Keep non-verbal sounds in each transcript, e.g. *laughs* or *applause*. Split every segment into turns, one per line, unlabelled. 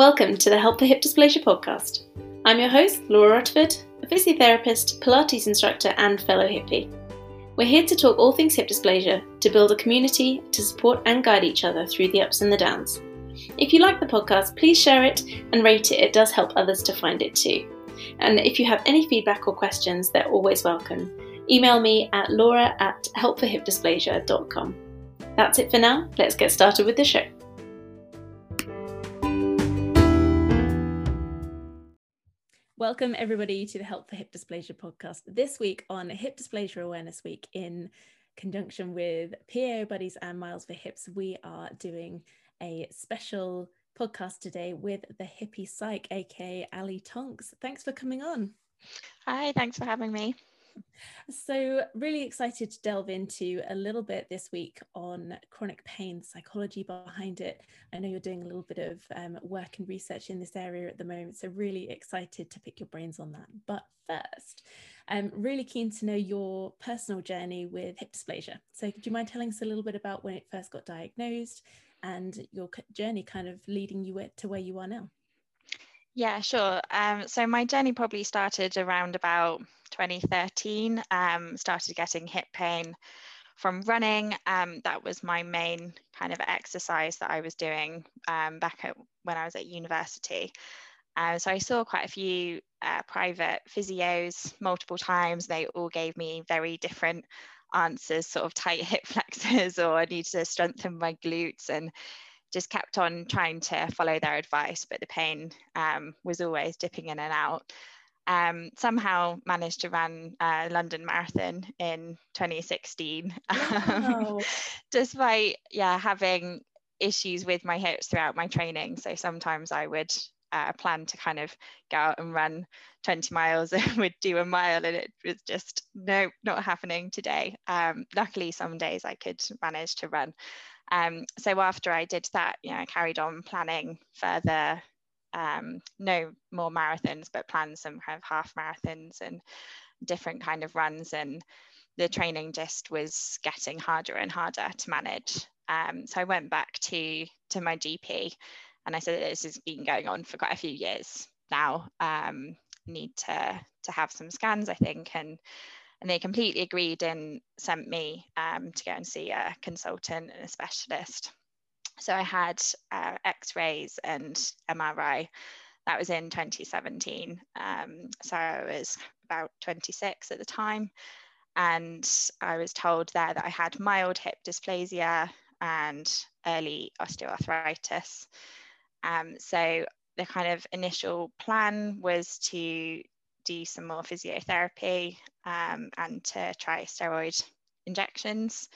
Welcome to the Help for Hip Dysplasia podcast. I'm your host, Laura Rutherford, a physiotherapist, Pilates instructor, and fellow hippie. We're here to talk all things hip dysplasia, to build a community, to support and guide each other through the ups and the downs. If you like the podcast, please share it and rate it, it does help others to find it too. And if you have any feedback or questions, they're always welcome. Email me at laura at helpforhipdysplasia.com. That's it for now, let's get started with the show. Welcome, everybody, to the Help for Hip Dysplasia podcast. This week on Hip Dysplasia Awareness Week, in conjunction with PAO Buddies and Miles for Hips, we are doing a special podcast today with the hippie psych, aka Ali Tonks. Thanks for coming on.
Hi, thanks for having me.
So, really excited to delve into a little bit this week on chronic pain, psychology behind it. I know you're doing a little bit of um, work and research in this area at the moment, so really excited to pick your brains on that. But first, I'm really keen to know your personal journey with hip dysplasia. So, could you mind telling us a little bit about when it first got diagnosed and your journey kind of leading you to where you are now?
Yeah, sure. Um, so my journey probably started around about 2013. Um, started getting hip pain from running. Um, that was my main kind of exercise that I was doing um, back at, when I was at university. Uh, so I saw quite a few uh, private physios multiple times. They all gave me very different answers, sort of tight *laughs* hip flexors, or I need to strengthen my glutes and just kept on trying to follow their advice, but the pain um, was always dipping in and out. Um, somehow managed to run a London Marathon in 2016, wow. *laughs* despite yeah having issues with my hips throughout my training. So sometimes I would uh, plan to kind of go out and run 20 miles *laughs* and would do a mile and it was just no not happening today um, luckily some days i could manage to run um, so after I did that, you know, I carried on planning further, um, no more marathons, but planned some kind of half marathons and different kind of runs. And the training just was getting harder and harder to manage. Um, so I went back to to my GP, and I said, "This has been going on for quite a few years now. Um, need to to have some scans, I think, and and they completely agreed and sent me um, to go and see a consultant and a specialist. So I had uh, X-rays and MRI. That was in 2017. Um, so I was about 26 at the time, and I was told there that I had mild hip dysplasia and early osteoarthritis. Um, so the kind of initial plan was to do some more physiotherapy um, and to try steroid injections.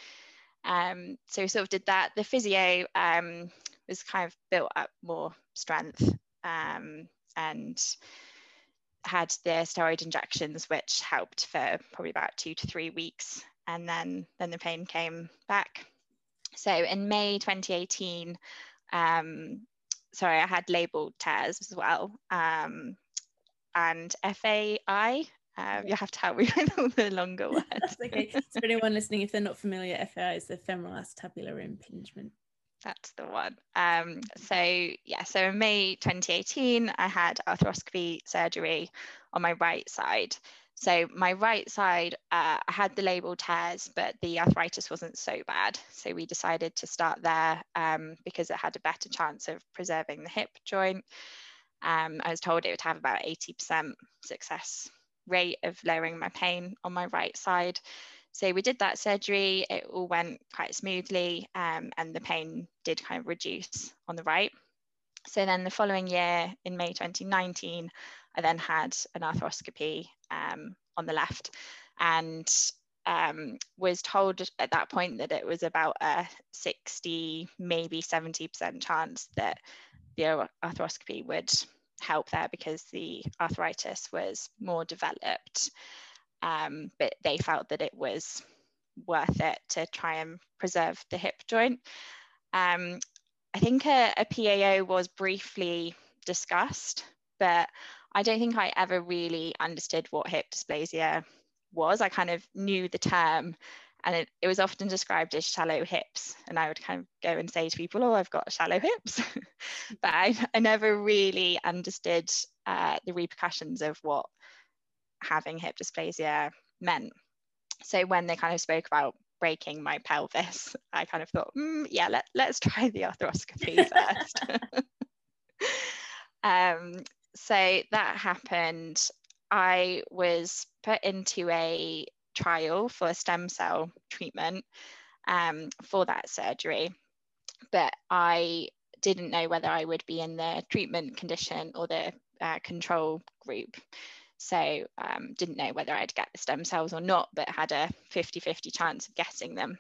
Um, so we sort of did that. The physio um, was kind of built up more strength um, and had the steroid injections, which helped for probably about two to three weeks, and then then the pain came back. So in May 2018, um, sorry, I had labral tears as well. Um, and FAI. Uh, you have to help me *laughs* with all the longer *laughs* words.
okay. So for anyone listening, if they're not familiar, FAI is the femoral acetabular impingement.
That's the one. Um, so yeah, so in May 2018, I had arthroscopy surgery on my right side. So my right side, uh, I had the labral tears, but the arthritis wasn't so bad. So we decided to start there um, because it had a better chance of preserving the hip joint. Um, I was told it would have about 80% success rate of lowering my pain on my right side. So we did that surgery, it all went quite smoothly, um, and the pain did kind of reduce on the right. So then the following year, in May 2019, I then had an arthroscopy um, on the left and um, was told at that point that it was about a 60, maybe 70% chance that the arthroscopy would help there because the arthritis was more developed. Um, but they felt that it was worth it to try and preserve the hip joint. Um, I think a, a PAO was briefly discussed, but I don't think I ever really understood what hip dysplasia was. I kind of knew the term and it, it was often described as shallow hips. And i would kind of go and say to people oh i've got shallow hips. *laughs* But I, I never really understood uh, the repercussions of what having hip dysplasia meant. So when they kind of spoke about breaking my pelvis i kind of thought mm, yeah let, let's try the arthroscopy *laughs* first. *laughs* Um, so that happened. I was put into a trial for stem cell treatment um, for that surgery. But I didn't know whether I would be in the treatment condition or the uh, control group. So um, didn't know whether I'd get the stem cells or not, but had a 50-50 chance of getting them.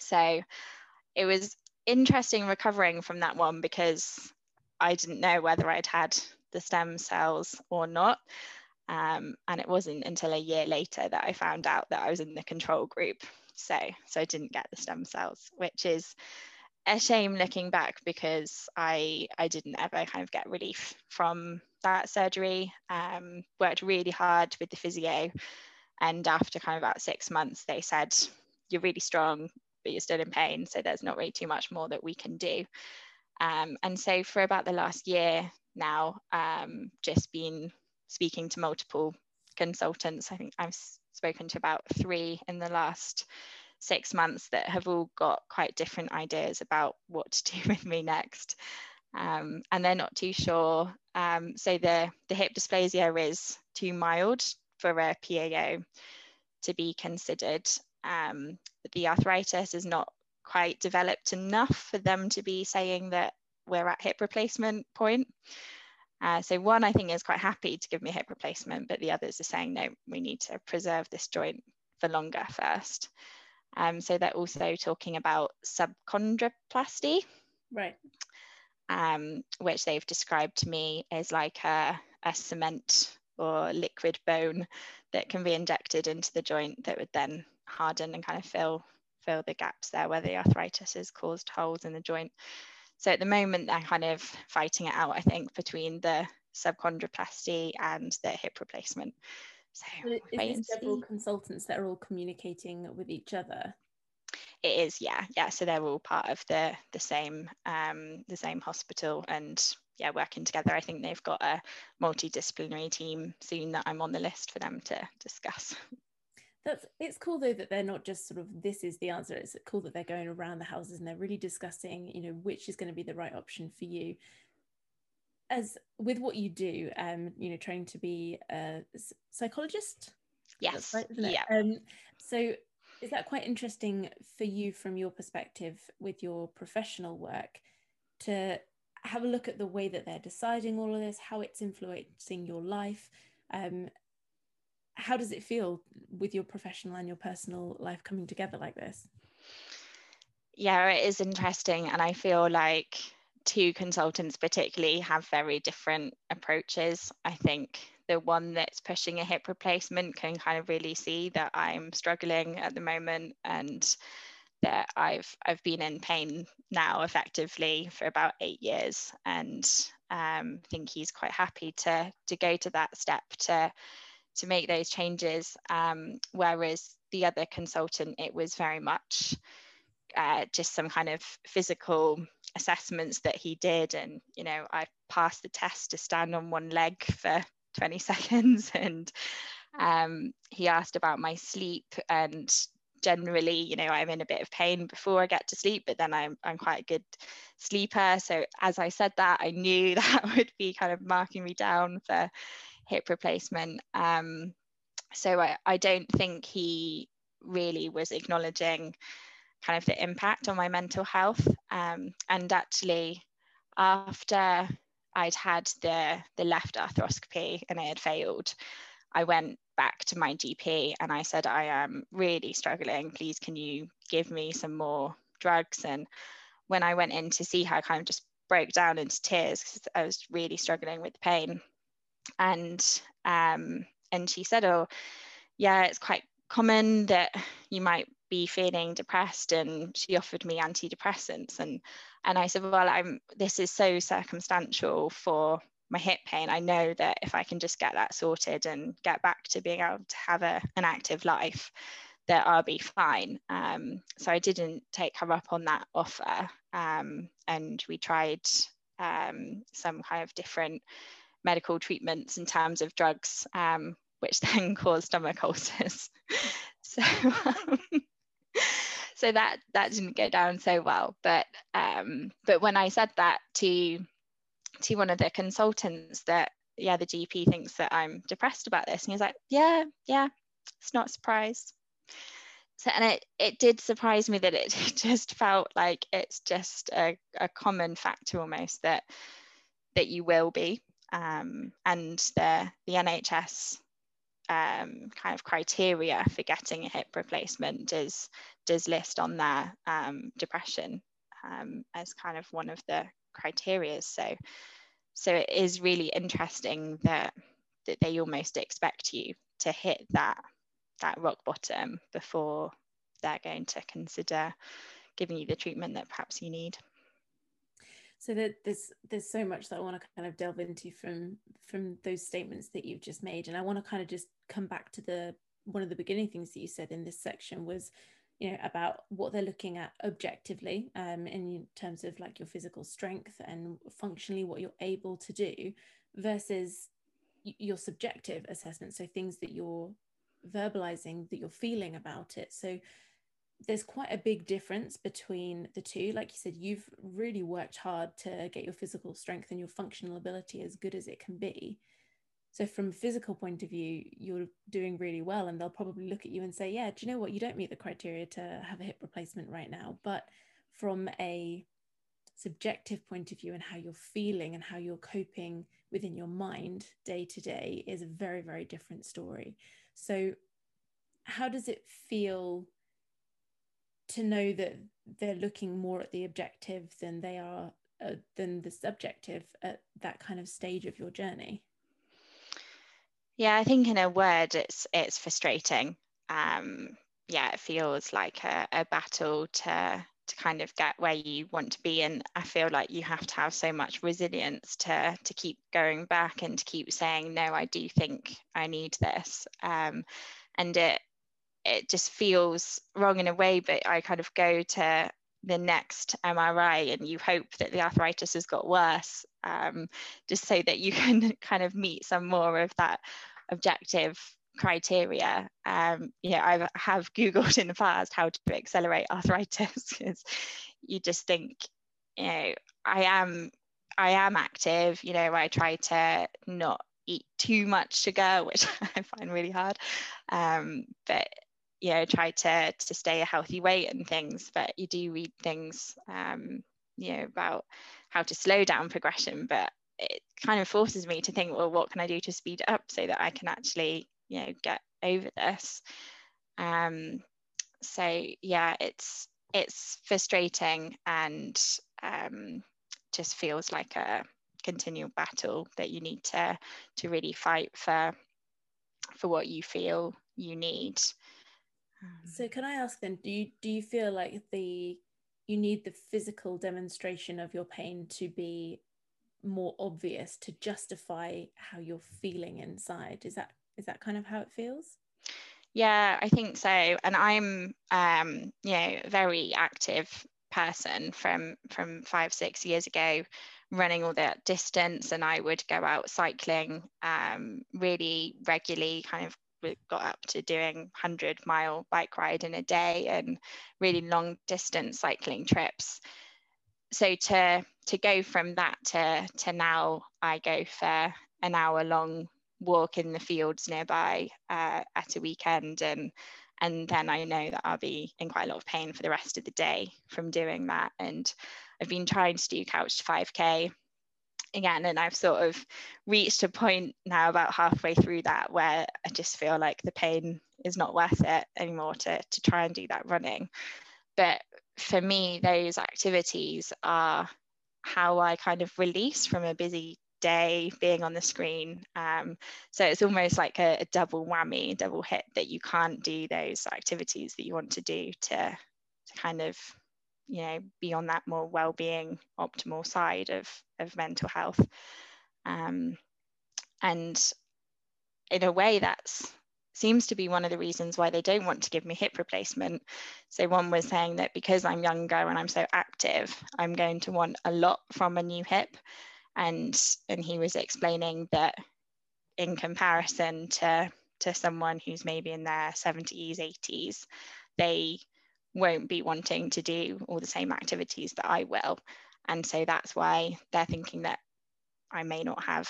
So it was interesting recovering from that one because I didn't know whether I'd had the stem cells or not. Um, and it wasn't until a year later that I found out that I was in the control group. So, so I didn't get the stem cells, which is a shame looking back because I I didn't ever kind of get relief from that surgery. Um, worked really hard with the physio, and after kind of about six months, they said you're really strong, but you're still in pain, so there's not really too much more that we can do. Um, and so for about the last year now, um, just been speaking to multiple consultants. I think I've spoken to about three in the last six months that have all got quite different ideas about what to *laughs* do with me next. Um, and they're not too sure. Um, so the, the hip dysplasia is too mild for a PAO to be considered. Um, the arthritis is not quite developed enough for them to be saying that we're at hip replacement point. Uh, so one I think is quite happy to give me a hip replacement, but the others are saying, no, we need to preserve this joint for longer first. Um, so they're also talking about subchondroplasty.
Right.
Um, which they've described to me as like a, a cement or liquid bone that can be injected into the joint that would then harden and kind of fill fill the gaps there where the arthritis has caused holes in the joint. So at the moment, they're kind of fighting it out, I think, between the subchondroplasty and the hip replacement.
So is several consultants that are all communicating with each other?
It is, yeah, yeah. So they're all part of the the same um, the same hospital and yeah, working together. I think they've got a multidisciplinary team soon that I'm on the list for them to discuss. *laughs*
That's it's cool though that they're not just sort of this is the answer. It's cool that they're going around the houses and they're really discussing, you know, which is going to be the right option for you. As with what you do, um, you know, trying to be a psychologist.
Yes.
Right, yeah. Um, so is that quite interesting for you from your perspective with your professional work to have a look at the way that they're deciding all of this, how it's influencing your life, um, how does it feel with your professional and your personal life coming together like this?
Yeah, it is interesting. And I feel like two consultants, particularly, have very different approaches. I think the one that's pushing a hip replacement can kind of really see that I'm struggling at the moment and that I've I've been in pain now effectively for about eight years and um, think he's quite happy to to go to that step to to make those changes. Um, whereas the other consultant, it was very much uh, just some kind of physical assessments that he did. And, you know, I passed the test to stand on one leg for 20 *laughs* seconds. And um, he asked about my sleep and generally you know i'm in a bit of pain before i get to sleep but then i'm, I'm quite a good sleeper so as i said that i knew *laughs* that would be kind of marking me down for hip replacement. Um, so I, I don't think he really was acknowledging kind of the impact on my mental health. Um, and actually, after I'd had the, the left arthroscopy and it had failed, I went back to my GP and I said, I am really struggling. Please, can you give me some more drugs? And when I went in to see her, I kind of just broke down into tears because I was really struggling with pain and um, and she said, "Oh, yeah, it's quite common that you might be feeling depressed." And she offered me antidepressants, and and I said, "Well, I'm. This is so circumstantial for." my hip pain i know that if i can just get that sorted and get back to being able to have a, an active life that I'll be fine. Um, so I didn't take her up on that offer. Um, and we tried um, some kind of different medical treatments in terms of drugs, um, which *laughs* then cause stomach ulcers. *laughs* so, um, *laughs* so that that didn't go down so well. But um, but when I said that to to one of the consultants that yeah the GP thinks that I'm depressed about this, and he's like, yeah yeah, it's not a surprise. So, and it, it did surprise me that it just felt like it's just a, a common factor almost that that you will be um, and the, the NHS um, kind of criteria for getting a hip replacement does does list on their um, depression um, as kind of one of the criteria. So so it is really interesting that that they almost expect you to hit that that rock bottom before they're going to consider giving you the treatment that perhaps you need
so that there's there's so much that I want to kind of delve into from from those statements that you've just made. And I want to kind of just come back to the one of the beginning things that you said in this section was you know about what they're looking at objectively um, in terms of like your physical strength and functionally what you're able to do versus your subjective assessment. So things that you're verbalizing that you're feeling about it. So there's quite a big difference between the two. Like you said you've really worked hard to get your physical strength and your functional ability as good as it can be. So from a physical point of view you're doing really well and they'll probably look at you and say yeah do you know what? You don't meet the criteria to have a hip replacement right now. But from a subjective point of view and how you're feeling and how you're coping within your mind day to day is a very very different story. So, how does it feel to know that they're looking more at the objective than they are uh, than the subjective at that kind of stage of your journey?
Yeah, I think in a word, it's it's frustrating. Um, yeah, it feels like a, a battle to to kind of get where you want to be and i feel like you have to have so much resilience to to keep going back and to keep saying no i do think i need this um, and it it just feels wrong in a way but i kind of go to the next mri and you hope that the arthritis has got worse um, just so that you *laughs* can kind of meet some more of that objective criteria. Um, I have Googled in the past how to accelerate arthritis *laughs* because you just think, you know, I am I am active. You know, I try to not eat too much sugar, *laughs* which I find really hard. Um, but you know, try to to stay a healthy weight and things. But you do read things, um, you know, about how to slow down progression, but it kind of forces me to think, well, what can I do to speed up so that I can actually you know get over this um so yeah it's it's frustrating and um just feels like a continual battle that you need to to really fight for for what you feel you need
so can i ask then do you do you feel like the you need the physical demonstration of your pain to be more obvious to justify how you're feeling inside is that is that kind of how it feels?
Yeah, I think so. And I'm, um, you know, very active person from from five six years ago running all that distance and i would go out cycling um, really regularly kind of got up to doing 100 mile bike ride in a day and really long distance cycling trips so to to go from that to to now i go for an hour long walk in the fields nearby uh, at a weekend and and then I know that I'll be in quite a lot of pain for the rest of the day from doing that. And I've been trying to do couch to 5k again, and I've sort of reached a point now about halfway through that where I just feel like the pain is not worth it anymore to, to try and do that running. But for me, those activities are how I kind of release from a busy day being on the screen. Um, so it's almost like a, a, double whammy, double hit that you can't do those activities that you want to do to, to kind of, you know, be on that more well-being, optimal side of, of mental health. Um, and in a way that's seems to be one of the reasons why they don't want to give me hip replacement. So one was saying that because I'm younger and I'm so active, I'm going to want a lot from a new hip. And and he was explaining that in comparison to to someone who's maybe in their 70s, 80s, they won't be wanting to do all the same activities that I will. And so that's why they're thinking that I may not have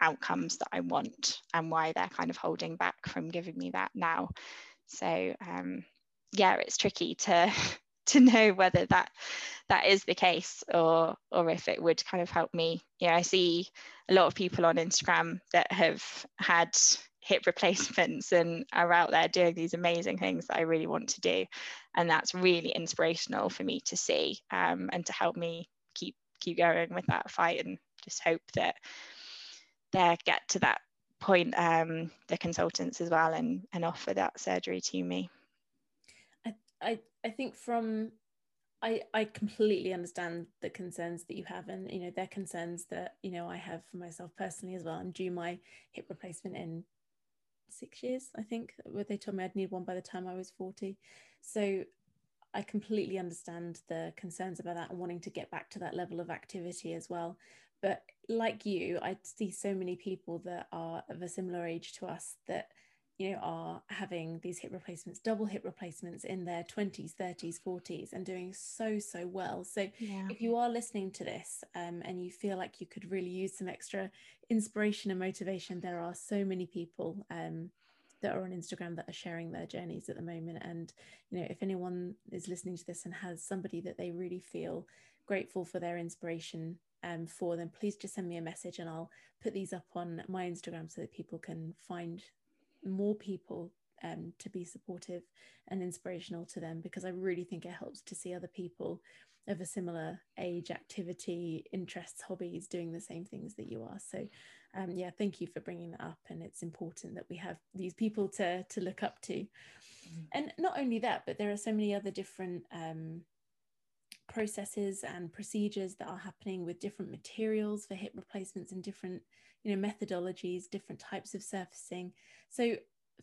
outcomes that I want and why they're kind of holding back from giving me that now. So um, yeah, it's tricky to *laughs* to know whether that that is the case or or if it would kind of help me. Yeah, I see a lot of people on Instagram that have had hip replacements and are out there doing these amazing things that I really want to do. And that's really inspirational for me to see um, and to help me keep keep going with that fight and just hope that they get to that point, um, the consultants as well, and, and offer that surgery to me.
I, I, I think from I, I completely understand the concerns that you have and you know they're concerns that you know I have for myself personally as well. I'm due my hip replacement in six years, I think, where they told me I'd need one by the time I was 40. So I completely understand the concerns about that and wanting to get back to that level of activity as well. But like you, I see so many people that are of a similar age to us that you know are having these hip replacements double hip replacements in their 20s 30s 40s and doing so so well so yeah. if you are listening to this um, and you feel like you could really use some extra inspiration and motivation there are so many people um, that are on instagram that are sharing their journeys at the moment and you know if anyone is listening to this and has somebody that they really feel grateful for their inspiration um, for them please just send me a message and i'll put these up on my instagram so that people can find more people um, to be supportive and inspirational to them because I really think it helps to see other people of a similar age, activity, interests, hobbies doing the same things that you are. So, um, yeah, thank you for bringing that up. And it's important that we have these people to to look up to. Mm-hmm. And not only that, but there are so many other different um, processes and procedures that are happening with different materials for hip replacements and different you know methodologies different types of surfacing. So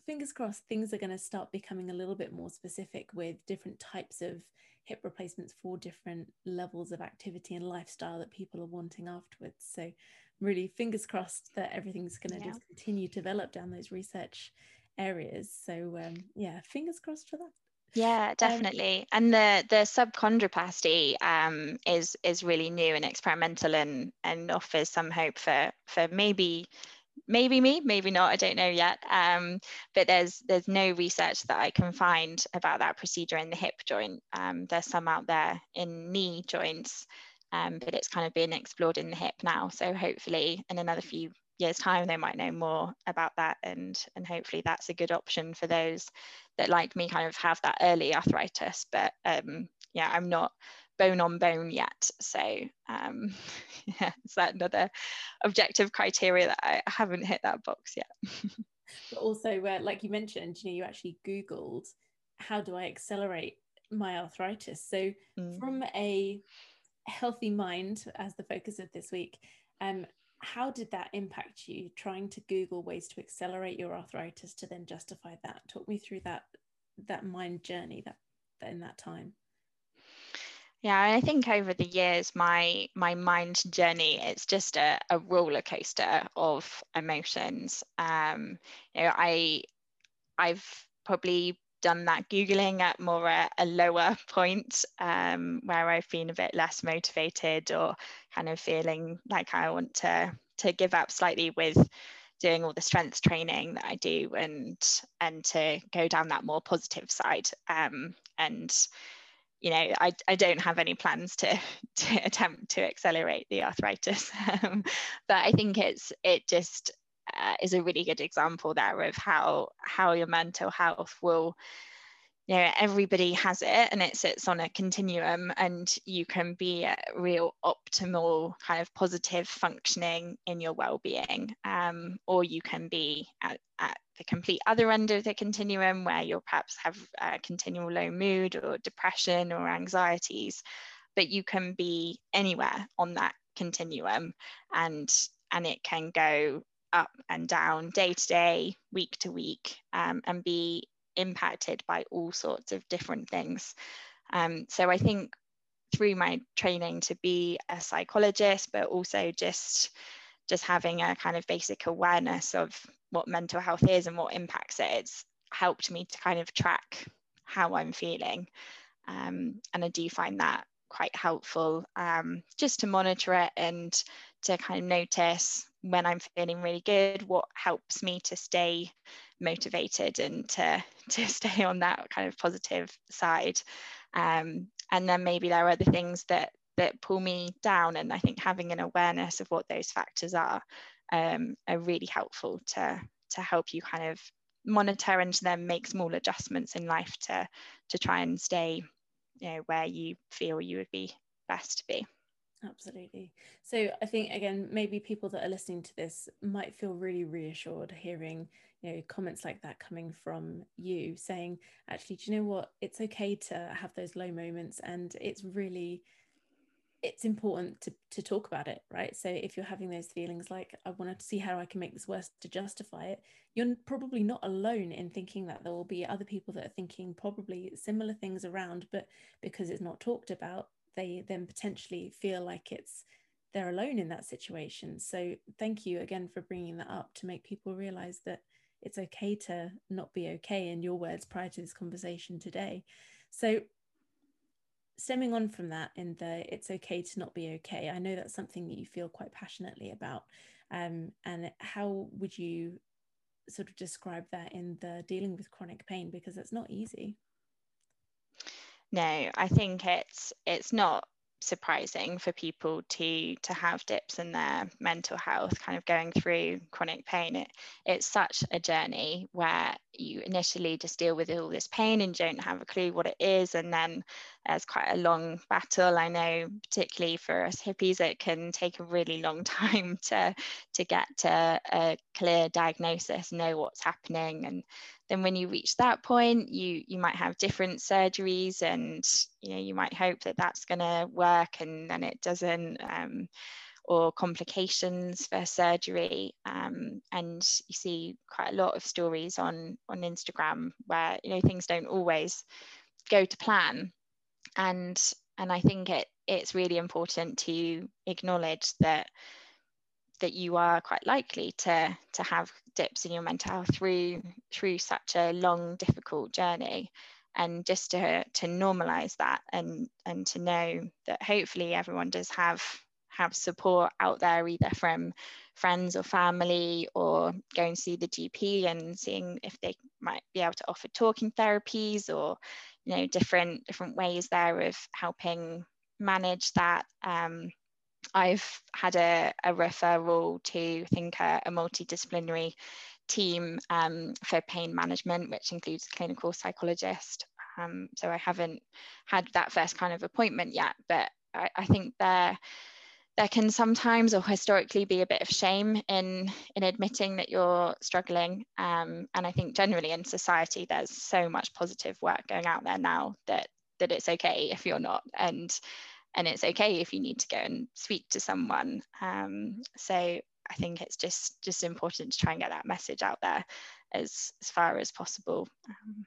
fingers crossed things are going to start becoming a little bit more specific with different types of hip replacements for different levels of activity and lifestyle that people are wanting afterwards. So really fingers crossed that everything's going to yeah. just continue to develop down those research areas. So um, yeah fingers crossed for that
yeah, um, definitely. Um, and the the subchondroplasty um, is is really new and experimental and and offers some hope for for maybe maybe me, maybe not. I don't know yet. Um, but there's there's no research that I can find about that procedure in the hip joint. Um, there's some out there in knee joints, um, but it's kind of being explored in the hip now. So hopefully, in another few years time they might know more about that and and hopefully that's a good option for those that like me kind of have that early arthritis but um yeah i'm not bone on bone yet so um *laughs* yeah is that another objective criteria that i haven't hit that box yet *laughs*
but also uh, like you mentioned you know you actually googled how do i accelerate my arthritis so mm. from a healthy mind as the focus of this week um how did that impact you trying to google ways to accelerate your arthritis to then justify that? Talk me through that that mind journey that, that in that time.
Yeah i think over the years my my mind journey it's just a, a roller coaster of emotions. Um you know i i've probably done that Googling at more a, a lower *laughs* point um, where I've been a bit less motivated or kind of feeling like I want to, to give up slightly with doing all the strength training that I do and and to go down that more positive side. Um, and you know, I, I don't have any plans to *laughs* to attempt to accelerate the arthritis, *laughs* um, but I think it's it just uh, is a really good example there of how how your mental health will you know everybody has it and it sits on a continuum and you can be a real optimal kind of positive functioning in your well-being um, or you can be at, at, the complete other end of the continuum where you'll perhaps have continual low mood or depression or anxieties but you can be anywhere on that continuum and and it can go up and down, day to day, week to week, um, and be impacted by all sorts of different things. Um, so I think through my training to be a psychologist, but also just just having a kind of basic awareness of what mental health is and what impacts it, it's helped me to kind of track how I'm feeling. Um, and I do find that quite helpful um, just to monitor it and to kind of notice when I'm feeling really good, what helps me to stay motivated and to, *laughs* to stay on that kind of positive side. Um, and then maybe there are other things that that pull me down. And I think having an awareness of what those factors are um, are really helpful to to help you kind of monitor and then make small adjustments in life to to try and stay you know where you feel you would be best to be
absolutely. So i think again maybe people that are listening to this might feel really reassured hearing you know comments like that coming from you saying actually do you know what? It's okay to have those low moments and it's really it's important to, to talk about it right? So if you're having those feelings like i want to see how i can make this worse to justify it you're probably not alone in thinking that there will be other people that are thinking probably similar things around but because it's not talked about they then potentially feel like it's they're alone in that situation. So thank you again for bringing that up to make people realize that it's okay to not be okay in your words prior to this conversation today. So stemming on from that in the it's okay to not be okay i know that's something that you feel quite passionately about. Um, and how would you sort of describe that in the dealing with chronic pain? Because it's not easy
no i think it's it's not surprising for people to to have dips in their mental health kind of going through chronic pain. It, it's such a journey where you initially just deal with all this pain and don't have a clue what it is and then there's quite a long battle. I know particularly for us hippies it can take a really long *laughs* time to to get to a clear diagnosis know what's happening and then when you reach that point you you might have different surgeries and you know you might hope that that's going to work and then it doesn't um, or complications for surgery. Um, and you see quite a lot of stories on on instagram where you know things don't always go to plan. And and i think it it's really important to acknowledge that that you are quite likely to to have dips in your mental health through through such a long difficult journey. And just to to normalize that and and to know that hopefully everyone does have have support out there either from friends or family or going to see the GP and seeing if they might be able to offer talking therapies or you know different different ways there of helping manage that. Um, I've had a, a referral to think a, a multidisciplinary team um, for pain management, which includes a clinical psychologist. Um, so I haven't had that first kind of appointment yet, but I, I think there there can sometimes or historically be a bit of shame in in admitting that you're struggling. Um, and I think generally in society there's so much positive work going out there now that that it's okay if you're not and and it's okay if you need to go and speak to someone. Um, so I think it's just just important to try and get that message out there as as far as possible. Um,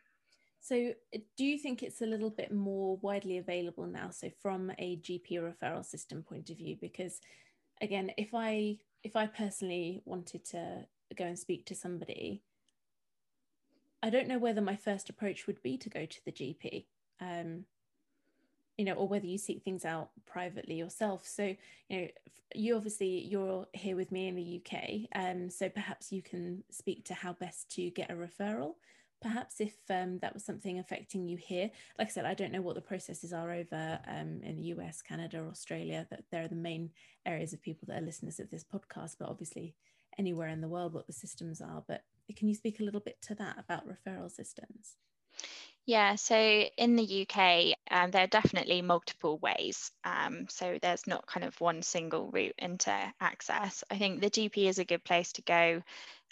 so, uh, do you think it's a little bit more widely available now? So, from a GP referral system point of view, because again, if I if I personally wanted to go and speak to somebody, I don't know whether my first approach would be to go to the GP. Um, you know, or whether you seek things out privately yourself. So, you know, you obviously you're here with me in the UK, um, so perhaps you can speak to how best to get a referral. Perhaps if um, that was something affecting you here, like I said, I don't know what the processes are over um, in the US, Canada, Australia. That there are the main areas of people that are listeners of this podcast, but obviously anywhere in the world, what the systems are. But can you speak a little bit to that about referral systems?
Yeah, so in the UK, um, there are definitely multiple ways. Um, so there's not kind of one single route into access. I think the GP is a good place to go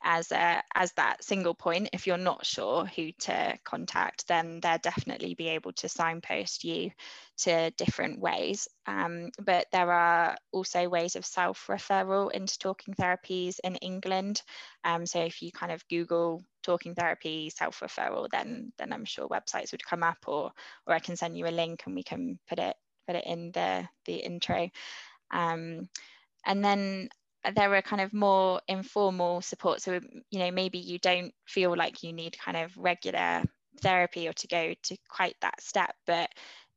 as a as that single point if you're not sure who to contact then they'll definitely be able to signpost you to different ways um, but there are also ways of self-referral into talking therapies in england um, so if you kind of google talking therapy self-referral then then i'm sure websites would come up or or i can send you a link and we can put it put it in the the intro um, and then there are kind of more informal support. So, you know, maybe you don't feel like you need kind of regular therapy or to go to quite that step, but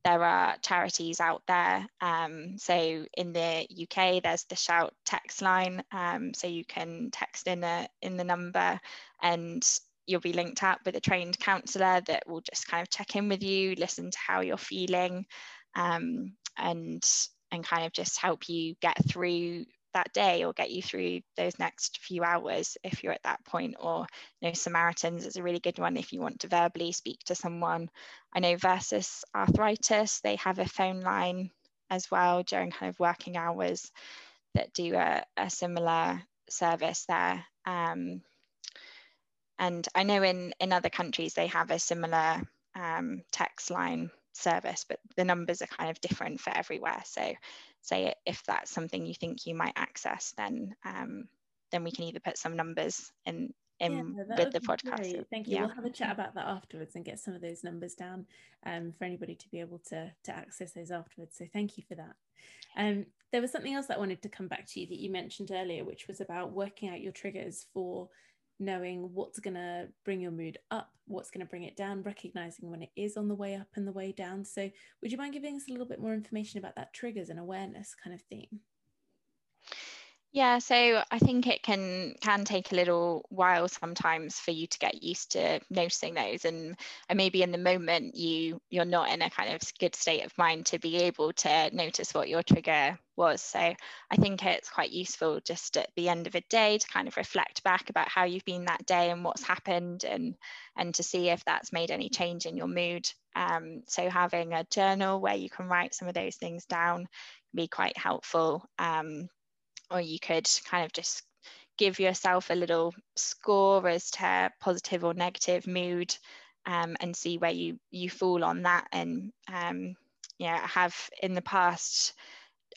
there are charities out there. Um, so in the UK, there's the Shout text line. Um, so you can text in a in the number and you'll be linked up with a trained counsellor that will just kind of check in with you, listen to how you're feeling, um, and and kind of just help you get through that day or get you through those next few hours if you're at that point. Or you know samaritans is a really good one if you want to verbally speak to someone. I know versus arthritis they have a phone line as well during kind of working hours that do a, a similar service there. Um, and i know in in other countries they have a similar um, text line service but the numbers are kind of different for everywhere so say if that's something you think you might access, then um, then we can either put some numbers in in yeah, with the podcast.
Great. Thank you. Yeah. We'll have a chat about that afterwards and get some of those numbers down um, for anybody to be able to to access those afterwards. So thank you for that. Um, there was something else that I wanted to come back to you that you mentioned earlier, which was about working out your triggers for knowing what's going to bring your mood up, what's going to bring it down, recognizing when it is on the way up and the way down. So, would you mind giving us a little bit more information about that triggers and awareness kind of theme?
Yeah, so I think it can can take a little while sometimes for you to get used to noticing those, and and maybe in the moment you you're not in a kind of good state of mind to be able to notice what your trigger was. So I think it's quite useful just at the end of a day to kind of reflect back about how you've been that day and what's happened, and and to see if that's made any change in your mood. Um, so having a journal where you can write some of those things down can be quite helpful. Um, or you could kind of just give yourself a little score as to positive or negative mood um, and see where you you fall on that and um, yeah I have in the past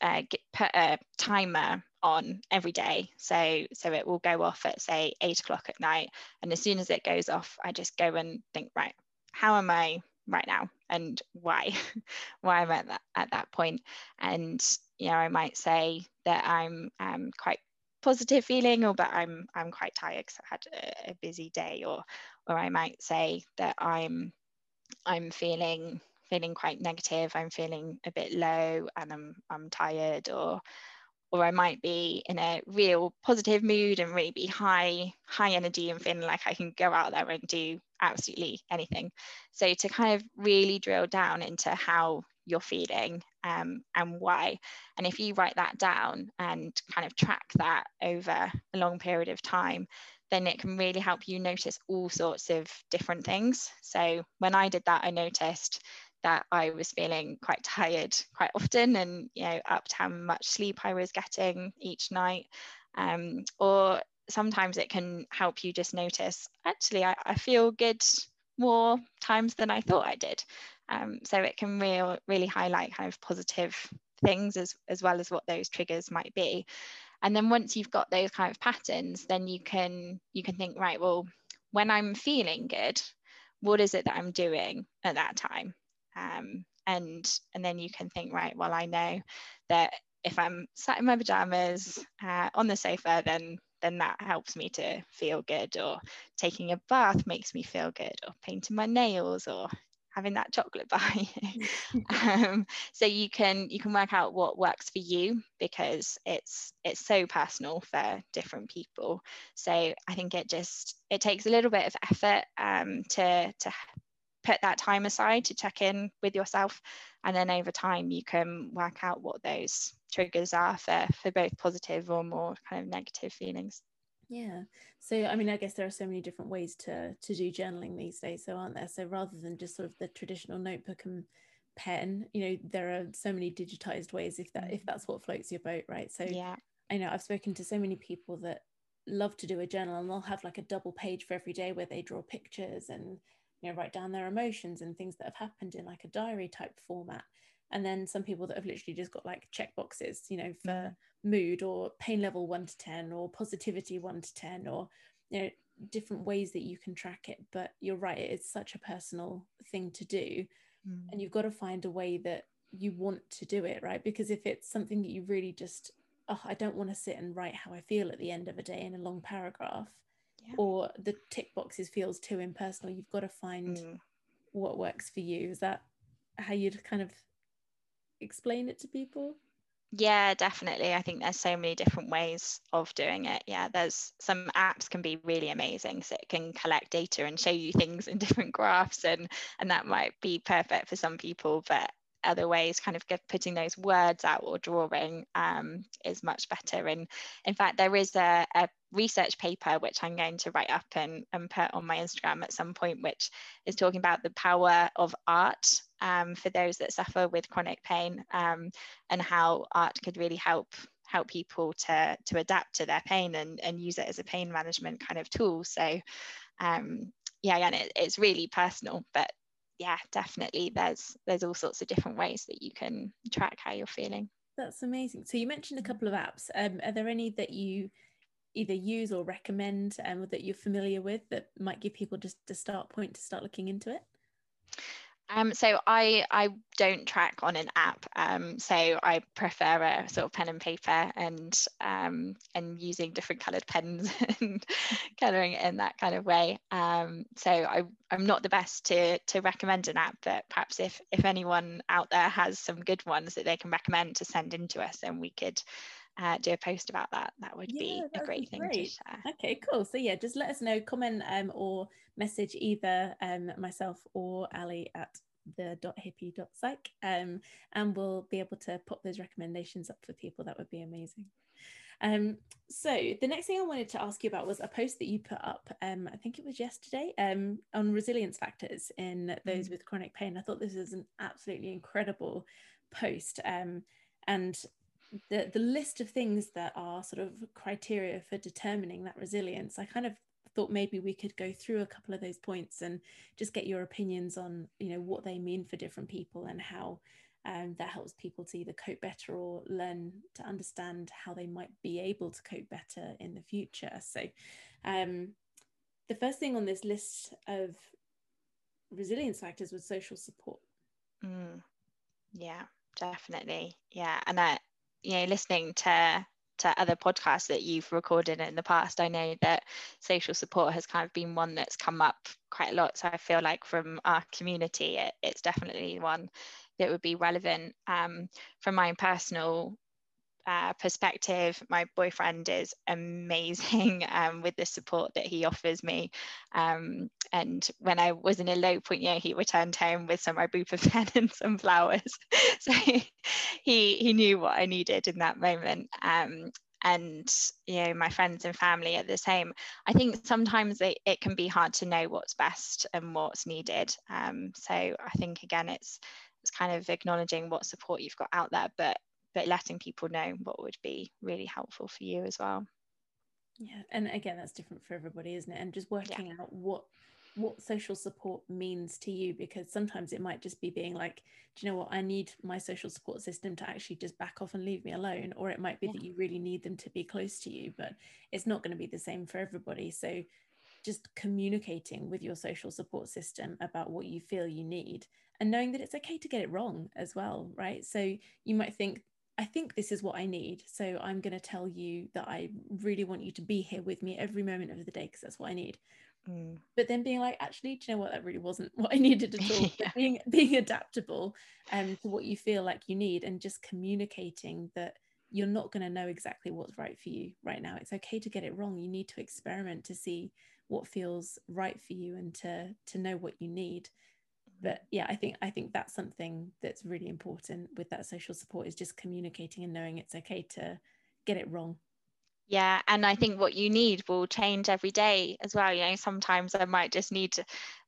uh, get, put a timer on every day. So so it will go off at say eight o'clock at night and as soon as it goes off I just go and think right how am I right now? And why *laughs* why I'm at that at that point? And you know I might say that I'm um, quite positive feeling or but I'm I'm quite tired because I had a, a, busy day or or I might say that I'm I'm feeling feeling quite negative I'm feeling a bit low and I'm I'm tired or or I might be in a real positive mood and really be high high energy and feeling like I can go out there and do absolutely anything. So to kind of really drill down into how you're feeling um, and why. And if you write that down and kind of track that over a long period of time, then it can really help you notice all sorts of different things. So when I did that, I noticed that I was feeling quite tired quite often and you know up to how much sleep I was getting each night. Um, or sometimes it can help you just notice actually I, I feel good more times than I thought I did. Um, so it can real, really highlight kind of positive things as, as well as what those triggers might be. And then once you've got those kind of patterns, then you can you can think, right, well, when I'm feeling good, what is it that I'm doing at that time? Um, and and then you can think, right, well, I know that if I'm sat in my pajamas uh, on the sofa, then then that helps me to feel good or taking a bath makes me feel good or painting my nails or having that chocolate by *laughs* um, so you can you can work out what works for you because it's it's so personal for different people. So i think it just it takes a little bit of effort um, to to put that time aside to check in with yourself. And then over time you can work out what those triggers are for for both positive or more kind of negative feelings
yeah. So I mean, I guess there are so many different ways to to do journaling these days, so aren't there? So rather than just sort of the traditional notebook and pen, you know, there are so many digitized ways if that if mm-hmm. that's what floats your boat, right? So
yeah.
I know I've spoken to so many people that love to do a journal and they'll have like a double page for every day where they draw pictures and you know write down their emotions and things that have happened in like a diary type format and then some people that have literally just got like check boxes you know for mm. mood or pain level 1 to 10 or positivity 1 to 10 or you know different ways that you can track it but you're right it is such a personal thing to do mm. and you've got to find a way that you want to do it right because if it's something that you really just oh i don't want to sit and write how i feel at the end of a day in a long paragraph yeah. or the tick boxes feels too impersonal you've got to find mm. what works for you is that how you'd kind of explain it to people?
Yeah definitely. I think there's so many different ways of doing it. Yeah there's some apps can be really amazing. So it can collect data and show you things in *laughs* different graphs and and that might be perfect for some people but other ways kind of get, putting those words out or drawing um, is much better. And in fact there is a, a, research paper which i'm going to write up and, and put on my instagram at some point which is talking about the power of art um, for those that suffer with chronic pain um, and how art could really help help people to to adapt to their pain and, and use it as a pain management kind of tool so um, yeah and it, it's really personal but yeah, definitely there's there's all sorts of different ways that you can track how you're feeling.
That's amazing. So you mentioned a couple of apps. Um, are there any that you either use or recommend um, that you're familiar with that might give people just a start point to start looking into it?
Um, so I I don't track on an app. Um, so I prefer a sort of pen and paper and um, and using different coloured pens *laughs* and colouring in that kind of way. Um, so I I'm not the best to to recommend an app, but perhaps if if anyone out there has some good ones that they can recommend to send in to us, then we could uh, do a post about that, that would yeah, be a great, be thing great. to share.
Okay, cool. So yeah, just let us know, comment um, or message either um, myself or Ali at the .hippie.psych um, and we'll be able to pop those recommendations up for people. That would be amazing. Um, so the next thing I wanted to ask you about was a post that you put up, um, I think it was yesterday, um, on resilience factors in those mm. with chronic pain. I thought this was an absolutely incredible post. Um, and the the list of things that are sort of criteria for determining that resilience i kind of thought maybe we could go through a couple of those points and just get your opinions on you know what they mean for different people and how um, that helps people to either cope better or learn to understand how they might be able to cope better in the future. So um, the first thing on this list of resilience factors was social support.
Mm, yeah definitely. Yeah and that you know listening to to other podcasts that you've recorded in the past i know that social support has kind of been one that's come up quite a lot. So i feel like from our community it, it's definitely one that would be relevant. Um, from my own personal uh, perspective, my boyfriend is amazing *laughs* um, with the support that he offers me. Um, and when I was in a low point, yeah, he returned home with some ibuprofen *laughs* and some flowers. *laughs* so he he knew what I needed in that moment. Um, and you know my friends and family are the same i think sometimes it, it can be hard to know what's best and what's needed um, so i think again it's it's kind of acknowledging what support you've got out there but but letting people know what would be really helpful for you as well.
Yeah and again that's different for everybody isn't it? And just working yeah. out what what social support means to you because sometimes it might just be being like do you know what? I need my social support system to actually just back off and leave me alone or it might be yeah. that you really need them to be close to you but it's not going to be the same for everybody. So just communicating with your social support system about what you feel you need and knowing that it's okay to get it wrong as well right? So you might think I think this is what I need. So I'm going to tell you that I really want you to be here with me every moment of the day because that's what I need. Mm. But then being like, actually, do you know what? That really wasn't *laughs* what I needed at all. yeah. *laughs* Being being adaptable um, to what you feel like you need and just communicating that you're not going to know exactly what's right for you right now. It's okay to get it wrong. You need to experiment to see what feels right for you and to to know what you need but yeah i think i think that's something that's really important with that social support is just communicating and knowing it's okay to get it wrong
yeah and i think what you need will change every day as well you know sometimes i might just need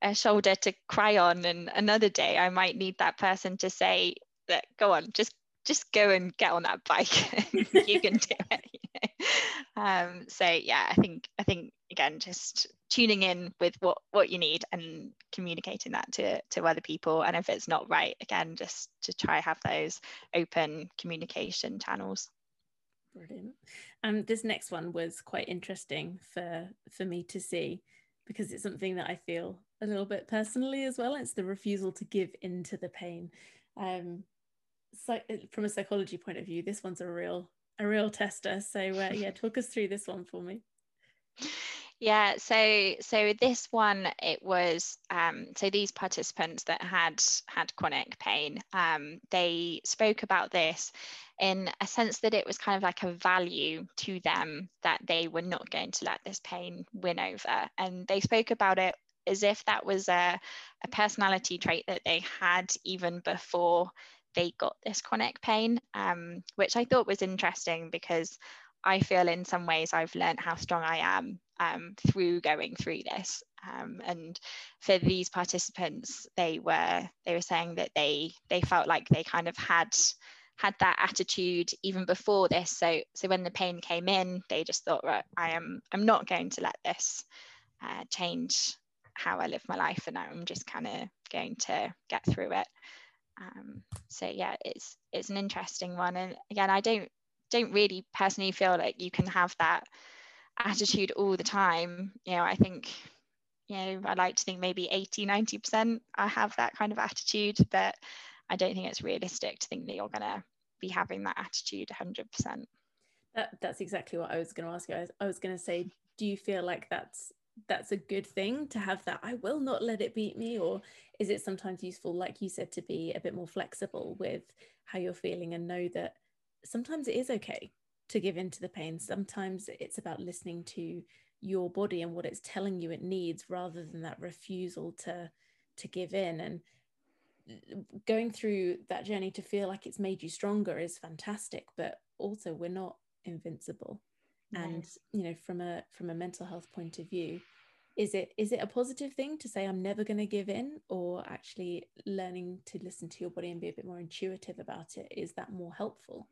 a shoulder to cry on and another day i might need that person to say that go on just just go and get on that bike *laughs* you can do it? *laughs* um, so yeah, I think I think again just tuning in with what what you need and communicating that to to other people. And if it's not right, again, just to try have those open communication channels.
Brilliant. Um, this next one was quite interesting for for me to see because it's something that I feel a little bit personally as well. It's the refusal to give into the pain. Um, so from a psychology point of view, this one's a real a real tester. So uh, yeah, talk us through this one for me.
Yeah, so so this one it was um, so these participants that had had chronic pain, um, they spoke about this in a sense that it was kind of like a value to them that they were not going to let this pain win over, and they spoke about it as if that was a, a personality trait that they had even before they got this chronic pain, um, which I thought was interesting because I feel in some ways I've learned how strong I am um, through going through this. Um, and for these participants, they were they were saying that they they felt like they kind of had had that attitude even before this. So so when the pain came in, they just thought, right, I am I'm not going to let this uh, change how I live my life, and I'm just kind of going to get through it. Um, so yeah, it's it's an interesting one, and again, I don't don't really personally feel like you can have that attitude all the time. You know, I think you know I like to think maybe 80, 90 percent I have that kind of attitude, but I don't think it's realistic to think that you're gonna be having that attitude 100 percent.
That, that's exactly what I was going to ask you. I was, I was going to say, do you feel like that's that's a good thing to have that i will not let it beat me or is it sometimes useful like you said to be a bit more flexible with how you're feeling and know that sometimes it is okay to give in to the pain. Sometimes it's about listening to your body and what it's telling you it needs rather than that refusal to to give in. And going through that journey to feel like it's made you stronger is fantastic but also we're not invincible and you know from a from a mental health point of view is it is it a positive thing to say i'm never going to give in or actually learning to listen to your body and be a bit more intuitive about it is that more helpful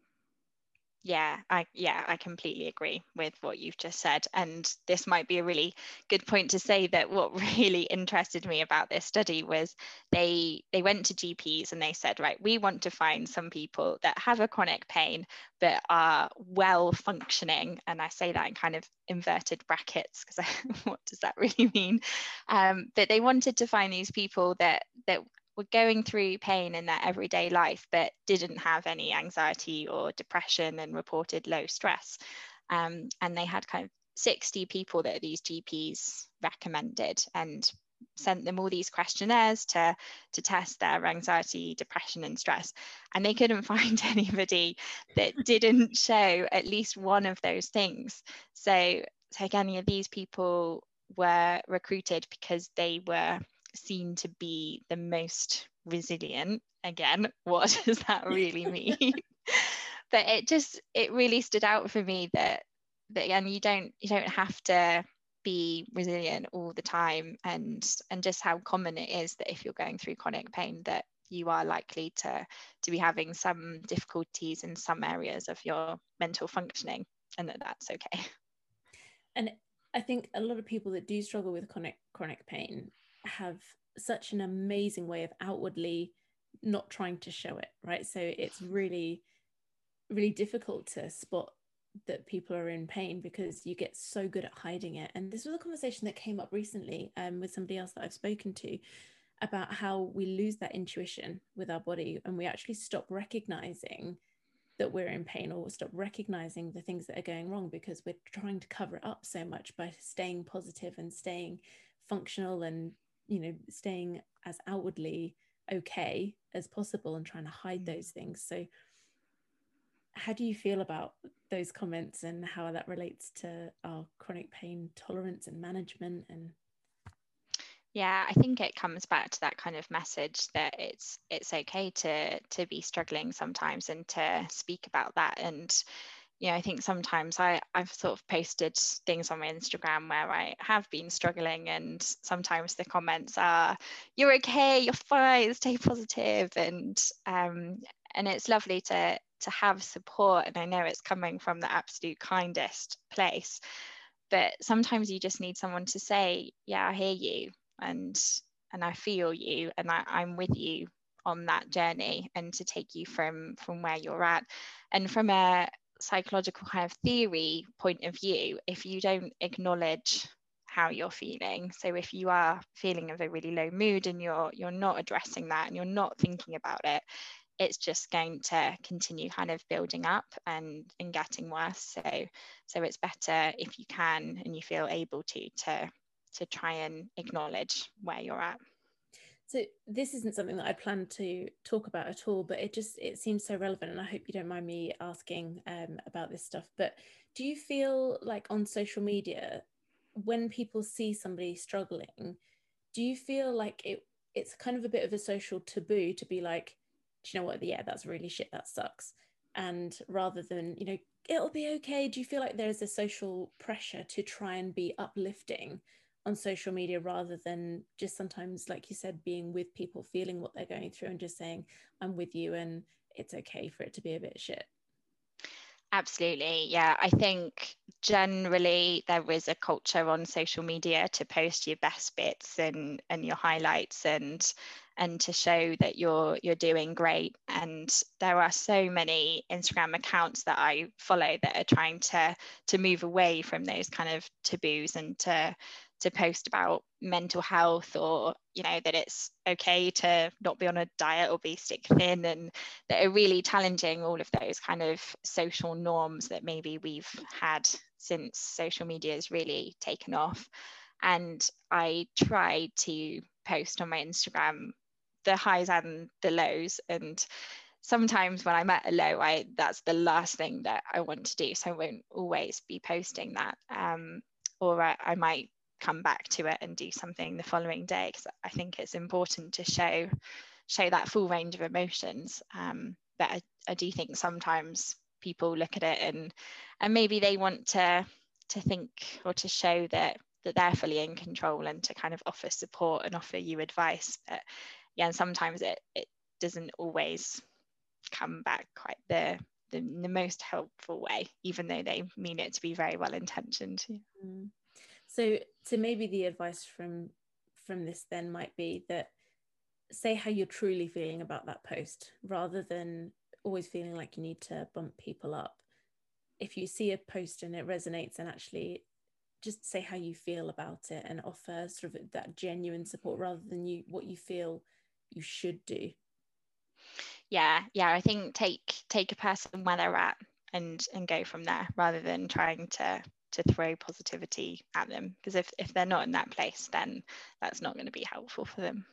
yeah i yeah i completely agree with what you've just said and this might be a really good point to say that what *laughs* really interested me about this study was they they went to gps and they said right we want to find some people that have a chronic pain but are well functioning and i say that in kind of inverted brackets because *laughs* what does that *laughs* really mean? Um, but they wanted to find these people that that were going through pain in their everyday life but didn't have any anxiety or depression and reported low stress. Um, and they had kind of 60 people that these GPs recommended and sent them all these questionnaires to to test their anxiety depression and stress and they couldn't *laughs* find anybody that didn't show at least one of those things so so again these people were recruited because they were seen to be the most resilient again. *laughs* What does that really *laughs* mean? But it just it really stood out for me that that again you don't you don't have to be resilient all the time and and just how common it is that if you're going through chronic pain that you are likely to to be having some difficulties in some areas of your mental functioning and that that's okay.
And i think a lot of people that do struggle with chronic chronic pain have such an amazing way of outwardly not trying to show it right? So it's really really difficult to spot that people are in pain because you get so good at hiding it. And this was a conversation that came up recently um, with somebody else that i've spoken to about how we lose that intuition with our body and we actually stop recognizing that we're in pain or stop recognizing the things that are going wrong because we're trying to cover it up so much by staying positive and staying functional and you know staying as outwardly okay as possible and trying to hide mm. those things. So how do you feel about those comments and how that relates to our chronic pain tolerance and management and
yeah i think it comes back to that kind of message that it's it's okay to to be struggling sometimes and to speak about that and yeah, I think sometimes I, I've sort of posted things on my Instagram where I have been struggling, and sometimes the comments are, "You're okay, you're fine, stay positive," and um, and it's lovely to to have support and i know it's coming from the absolute kindest place but sometimes you just need someone to say yeah i hear you and and i feel you and I, i'm with you on that journey and to take you from from where you're at and from a psychological kind of theory point of view if you don't acknowledge how you're feeling so if you are feeling of a really low mood and you're you're not addressing that and you're not thinking about it it's just going to continue kind of building up and and getting worse. So so it's better if you can and you feel able to to to try and acknowledge where you're at
so this isn't something that I plan to talk about at all, but it just it seems so relevant, and I hope you don't mind me asking um, about this stuff. But do you feel like on social media, when people see somebody struggling, do you feel like it it's kind of a bit of a social taboo to be like, do you know what? Yeah, that's really shit. That sucks. And rather than you know, it'll be okay. Do you feel like there's a social pressure to try and be uplifting? On social media rather than just sometimes like you said being with people feeling what they're going through and just saying i'm with you and it's okay for it to be a bit shit.
Absolutely. Yeah i think generally there is a culture on social media to post your best bits and and your highlights and and to show that you're you're doing great. And there are so many instagram accounts that i follow that are trying to to move away from those kind of taboos and to to post about mental health or you know that it's okay to not be on a diet or be stick thin and that are really challenging all of those kind of social norms that maybe we've had since social media has really taken off. And i try to post on my instagram the highs and the lows. And sometimes when i'm at a low i that's the last thing that i want to do. So i won't always be posting that. Um, or I, I might come back to it and do something the following day because I think it's important to show show that full range of emotions. Um, but I, I do think sometimes people look at it and and maybe they want to to think or to show that that they're fully in control and to kind of offer support and offer you advice. But yeah, and sometimes it it doesn't always come back quite the the, the most helpful way, even though they mean it to be very well intentioned.
Mm. So, so maybe the advice from from this then might be that say how you're truly feeling about that post rather than always feeling like you need to bump people up. If you see a post and it resonates, and actually just say how you feel about it and offer sort of that genuine support rather than you what you feel you should do.
Yeah, yeah. I think take take a person where they're at and and go from there rather than trying to to throw positivity at them because if, if they're not in that place then that's not going to be helpful for them.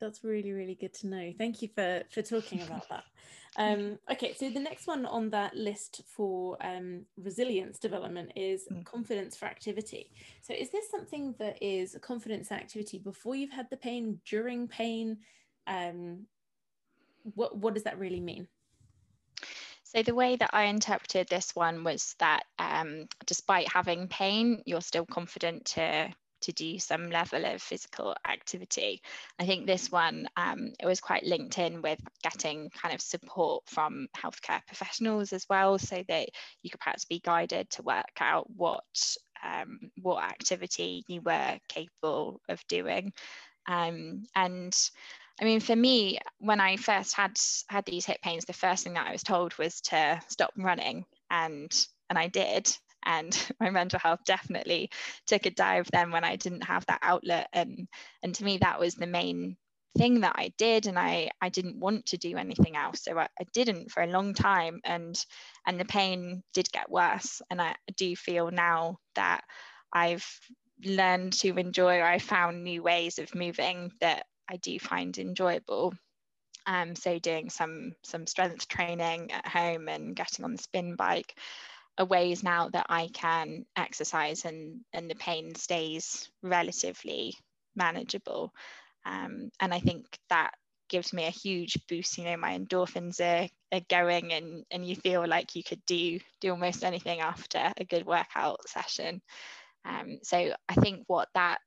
That's really really good to know. Thank you for for talking about that. *laughs* Um, okay so the next one on that list for um, resilience development is mm. confidence for activity. So is this something that is a confidence activity before you've had the pain during pain? Um, what what does that really mean
so the way that I interpreted this one was that um, despite having pain, you're still confident to to do some level of physical activity. I think this one um, it was quite linked in with getting kind of support from healthcare professionals as well, so that you could perhaps be guided to work out what um, what activity you were capable of doing. Um, and I mean, for me, when I first had had these hip pains, the first thing that I was told was to stop running, and and I did. And *laughs* my mental health definitely took a dive then when I didn't have that outlet. And and to me, that was the main thing that I did, and I I didn't want to do anything else, so I, I didn't for a long time. And and the pain did get worse. And I do feel now that I've learned to enjoy. or I found new ways of moving that I do find enjoyable. Um, so doing some some strength training at home and getting on the spin bike are ways now that I can exercise and and the pain stays relatively manageable. Um, and I think that gives me a huge boost. You know, my endorphins are, are going and and you feel like you could do do almost anything after a good workout session. Um, so I think what that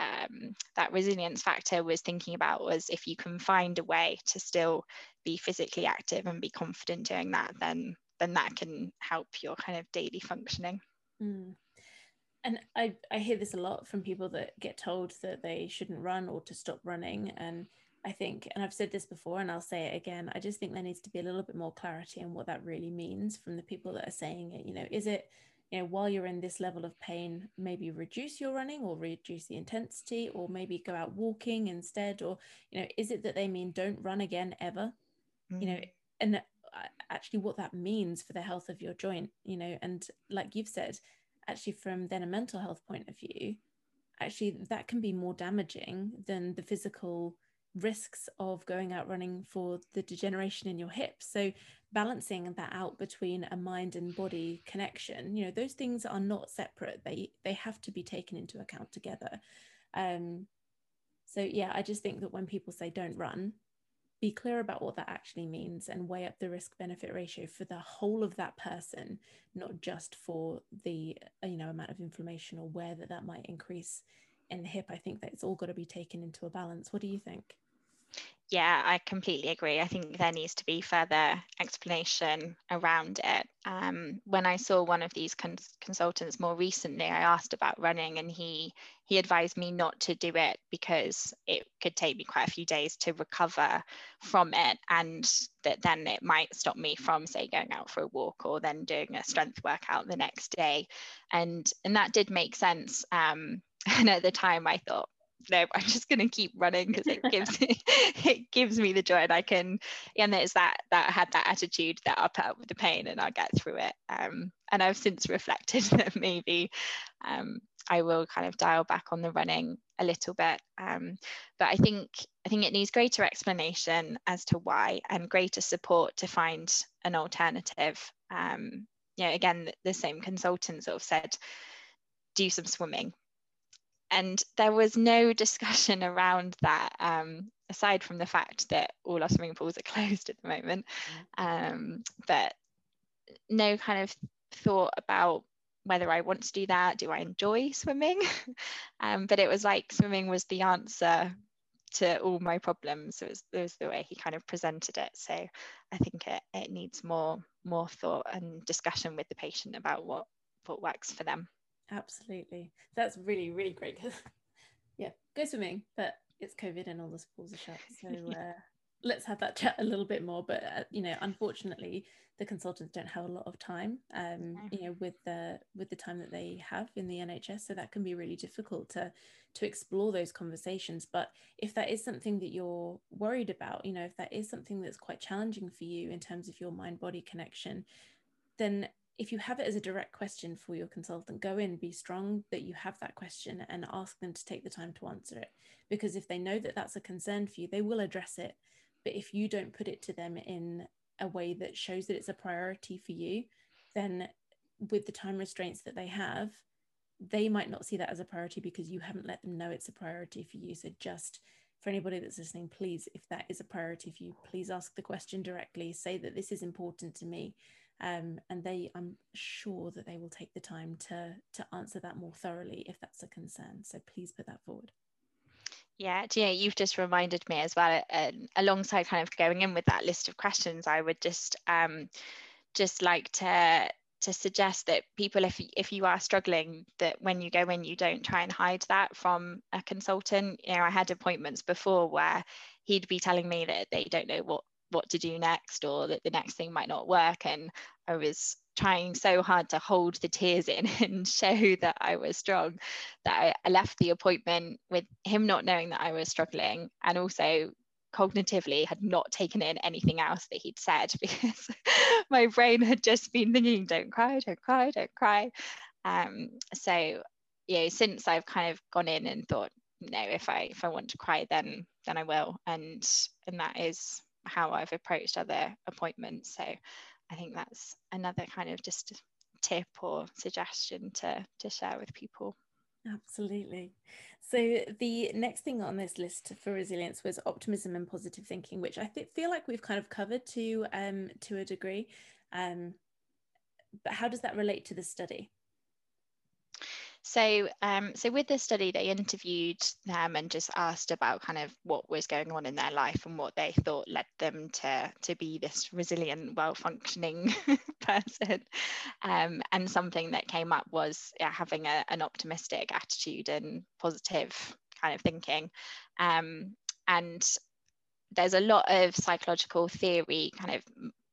um, that resilience factor was thinking about was if you can find a way to still be physically active and be confident doing that, then then that can help your kind of daily functioning.
Mm. And I, I hear this a lot from people that get told that they shouldn't run or to stop running. And I think, and I've said this before and I'll say it again, I just think there needs to be a little bit more clarity on what that really means from the people that are saying it. You know, is it, you know, while you're in this level of pain, maybe reduce your running or reduce the intensity or maybe go out walking instead? Or, you know, is it that they mean don't run again ever? Mm. You know, mm. and actually what that means for the health of your joint, you know, and like you've said, actually from then a mental health point of view, actually that can be more damaging than the physical risks of going out running for the degeneration in your hips. So balancing that out between a mind and body connection, you know, those things are not separate. They they have to be taken into account together. Um, so yeah, I just think that when people say don't run, be clear about what that actually means and weigh up the risk benefit ratio for the whole of that person not just for the you know amount of inflammation or where that that might increase in the hip i think that it's all got to be taken into a balance what do you think
yeah, I completely agree. I think there needs to be further explanation around it. Um, when I saw one of these cons- consultants more recently, I asked about running, and he he advised me not to do it because it could take me quite a few days to recover from it, and that then it might stop me from, say, going out for a walk or then doing a strength workout the next day, and and that did make sense. Um, *laughs* and at the time, I thought, no, I'm just going to keep running because it *laughs* gives me, it gives me the joy, and I can. And it's that that I had that attitude that I'll put up with the pain and I'll get through it. Um, and I've since reflected *laughs* that maybe um, I will kind of dial back on the running a little bit. Um, but I think I think it needs greater explanation as to why and greater support to find an alternative. Um, you know, again, the same consultant sort of said, do some swimming and there was no *laughs* discussion around that um, aside from the fact that all our swimming pools are *laughs* closed at the moment. Mm. um, but no kind of thought about whether I want to do that do I enjoy swimming? *laughs* Um, but it was like swimming was the answer to all my problems it was, it was the way he kind of presented it. So I think it, it needs more more thought and discussion with the patient about what what works for them
Absolutely. That's really, really great. *laughs* yeah, go swimming, but it's COVID and all the pools are shut. So *laughs* uh, let's have that chat a little bit more. But, uh, you know, unfortunately, the consultants don't have a lot of time, um, you know, with the with the time that they have in the NHS. So that can be really difficult to to explore those conversations. But if that is something that you're worried about, you know, if that is something that's quite challenging for you in terms of your mind body connection, then if you have it as a direct question for your consultant, go in, be strong that you have that question and ask them to take the time to answer it. Because if they know that that's a concern for you, they will address it. But if you don't put it to them in a way that shows that it's a priority for you, then with the time restraints that they have, they might not see that as a priority because you haven't let them know it's a priority for you. So just for anybody that's listening, please, if that is a priority for you, please ask the question directly. Say that this is important to me um, and they i'm sure that they will take the time to to answer that more thoroughly if that's a concern so please put that forward
yeah, yeah, you've just reminded me as well. Uh, alongside kind of going in with that list of questions, I would just um, just like to to suggest that people, if if you are struggling, that when you go in, you don't try and hide that from a consultant. You know, I had appointments before where he'd be telling me that they don't know what what to do next or that the next thing might not work. And i was trying so hard to hold the tears in *laughs* and show that i was strong that I, left the appointment with him not knowing that i was struggling and also cognitively had not taken in anything else that he'd said *laughs* because my brain had just been thinking don't cry don't cry don't cry. Um, so you know since i've kind of gone in and thought no if i if i want to cry then then i will. And and that is how I've approached other appointments. So I think that's another kind of just tip or suggestion to, to share with people.
Absolutely. So the next thing on this list for resilience was optimism and positive thinking, which I th- feel like we've kind of covered to um, to a degree. Um, but how does that relate to the study?
So, um, so with this study, they interviewed them and just asked about kind of what was going on in their life and what they thought led them to to be this resilient, well-functioning *laughs* person. Um, and something that came up was yeah, having a, an optimistic attitude and positive kind of thinking. Um, and there's a lot of psychological theory kind of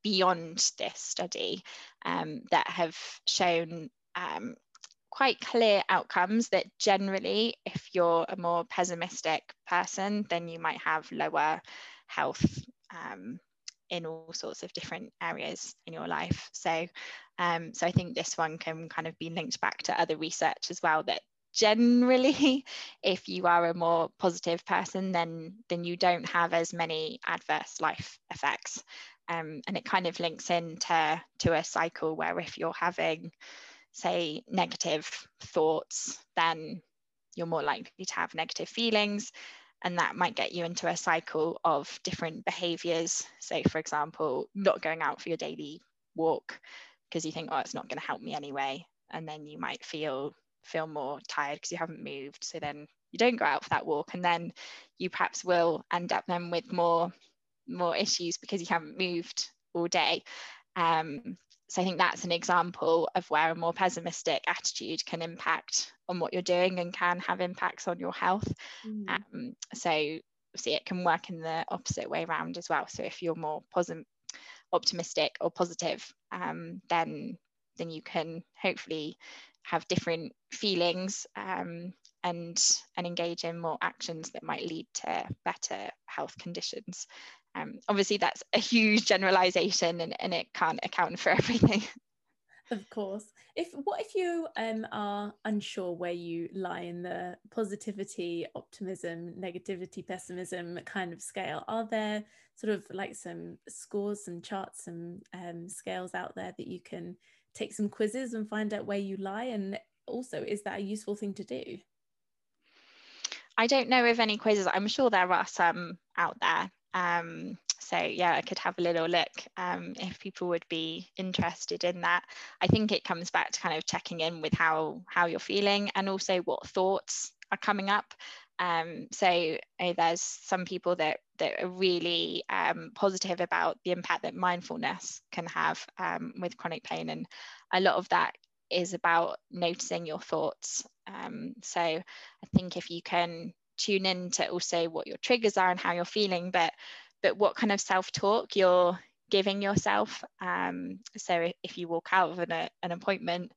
beyond this study um, that have shown um, quite clear outcomes that generally, if you're a more pessimistic person, then you might have lower health um, in all sorts of different areas in your life. So, um, so I think this one can kind of be linked back to other research as well that generally *laughs* if you are a more positive person then then you don't have as many adverse life effects um, and it kind of links into to a cycle where if you're having say, negative thoughts, then you're more likely to have negative feelings. And that might get you into a cycle of different behaviors. Say, for example, not going out for your daily walk because you think, oh, it's not going to help me anyway. And then you might feel feel more tired because you haven't moved. So then you don't go out for that walk. And then you perhaps will end up then with more more issues because you haven't moved all day. Um, so I think that's an example of where a more pessimistic attitude can impact on what you're doing and can have impacts on your health. Mm. Um, so see it can work in the opposite way around as well. So if you're more positive, optimistic or positive, um, then then you can hopefully have different feelings um, and and engage in more actions that might lead to better health conditions. Um, obviously, that's a huge generalization and, and it can't account for *laughs* everything.
Of course. If what if you um, are unsure where you lie in the positivity, optimism, negativity, pessimism kind of scale? Are there sort of like some scores and charts and um, scales out there that you can take some quizzes and find out where you lie? And also, is that a useful thing to do?
I don't know of any quizzes. I'm sure there are some out there. Um, so yeah, I could have a little look um, if people would be interested in that. I think it comes back to kind of checking in with how how you're feeling and also what thoughts are coming up. Um, so there's some people that that are really um, positive about the impact that mindfulness can have um, with chronic pain, and a lot of that is about noticing your thoughts. Um, so I think if you can tune in to also what your triggers are and how you're feeling, but but what kind of self-talk you're giving yourself. Um, so if you walk out of an, an appointment,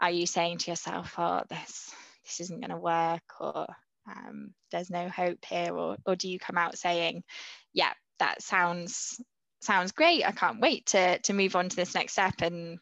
are you saying to yourself, "Oh, this this isn't going to work," or um, "There's no hope here," or or do you come out saying, "Yeah, that sounds sounds great. I can't wait to to move on to this next step and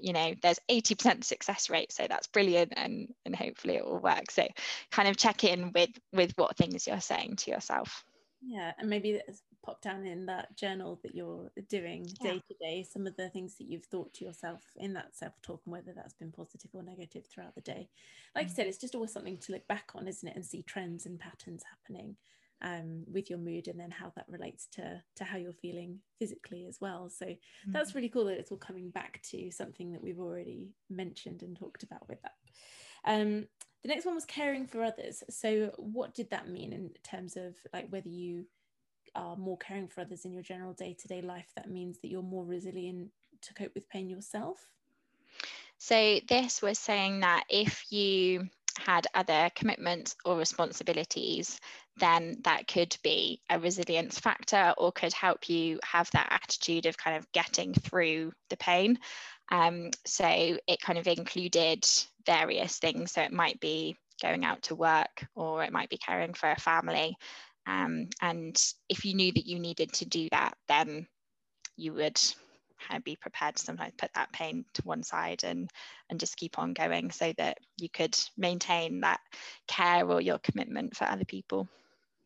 you know there's 80% success rate so that's brilliant and and hopefully it will work. So kind of check in with with what things you're saying to yourself.
Yeah and maybe pop down in that journal that you're doing day to day some of the things that you've thought to yourself in that self-talk and whether that's been positive or negative throughout the day. Like mm. you said it's just always something to look back on isn't it and see trends and patterns happening um, with your mood and then how that relates to to how you're feeling physically as well. So mm-hmm. that's really cool that it's all coming back to something that we've already mentioned and talked about with that. Um, the next one was caring for others. So what did that mean in terms of like whether you are more caring for others in your general day-to-day life that means that you're more resilient to cope with pain yourself?
So this was saying that if you had other commitments or responsibilities, then that could be a resilience factor or could help you have that attitude of kind of getting through the pain. Um, so it kind of included various things. So it might be going out to work or it might be caring for a family. Um, and if you knew that you needed to do that, then you would kind of be prepared to sometimes put that pain to one side and and just keep on going so that you could maintain that care or your commitment for other people.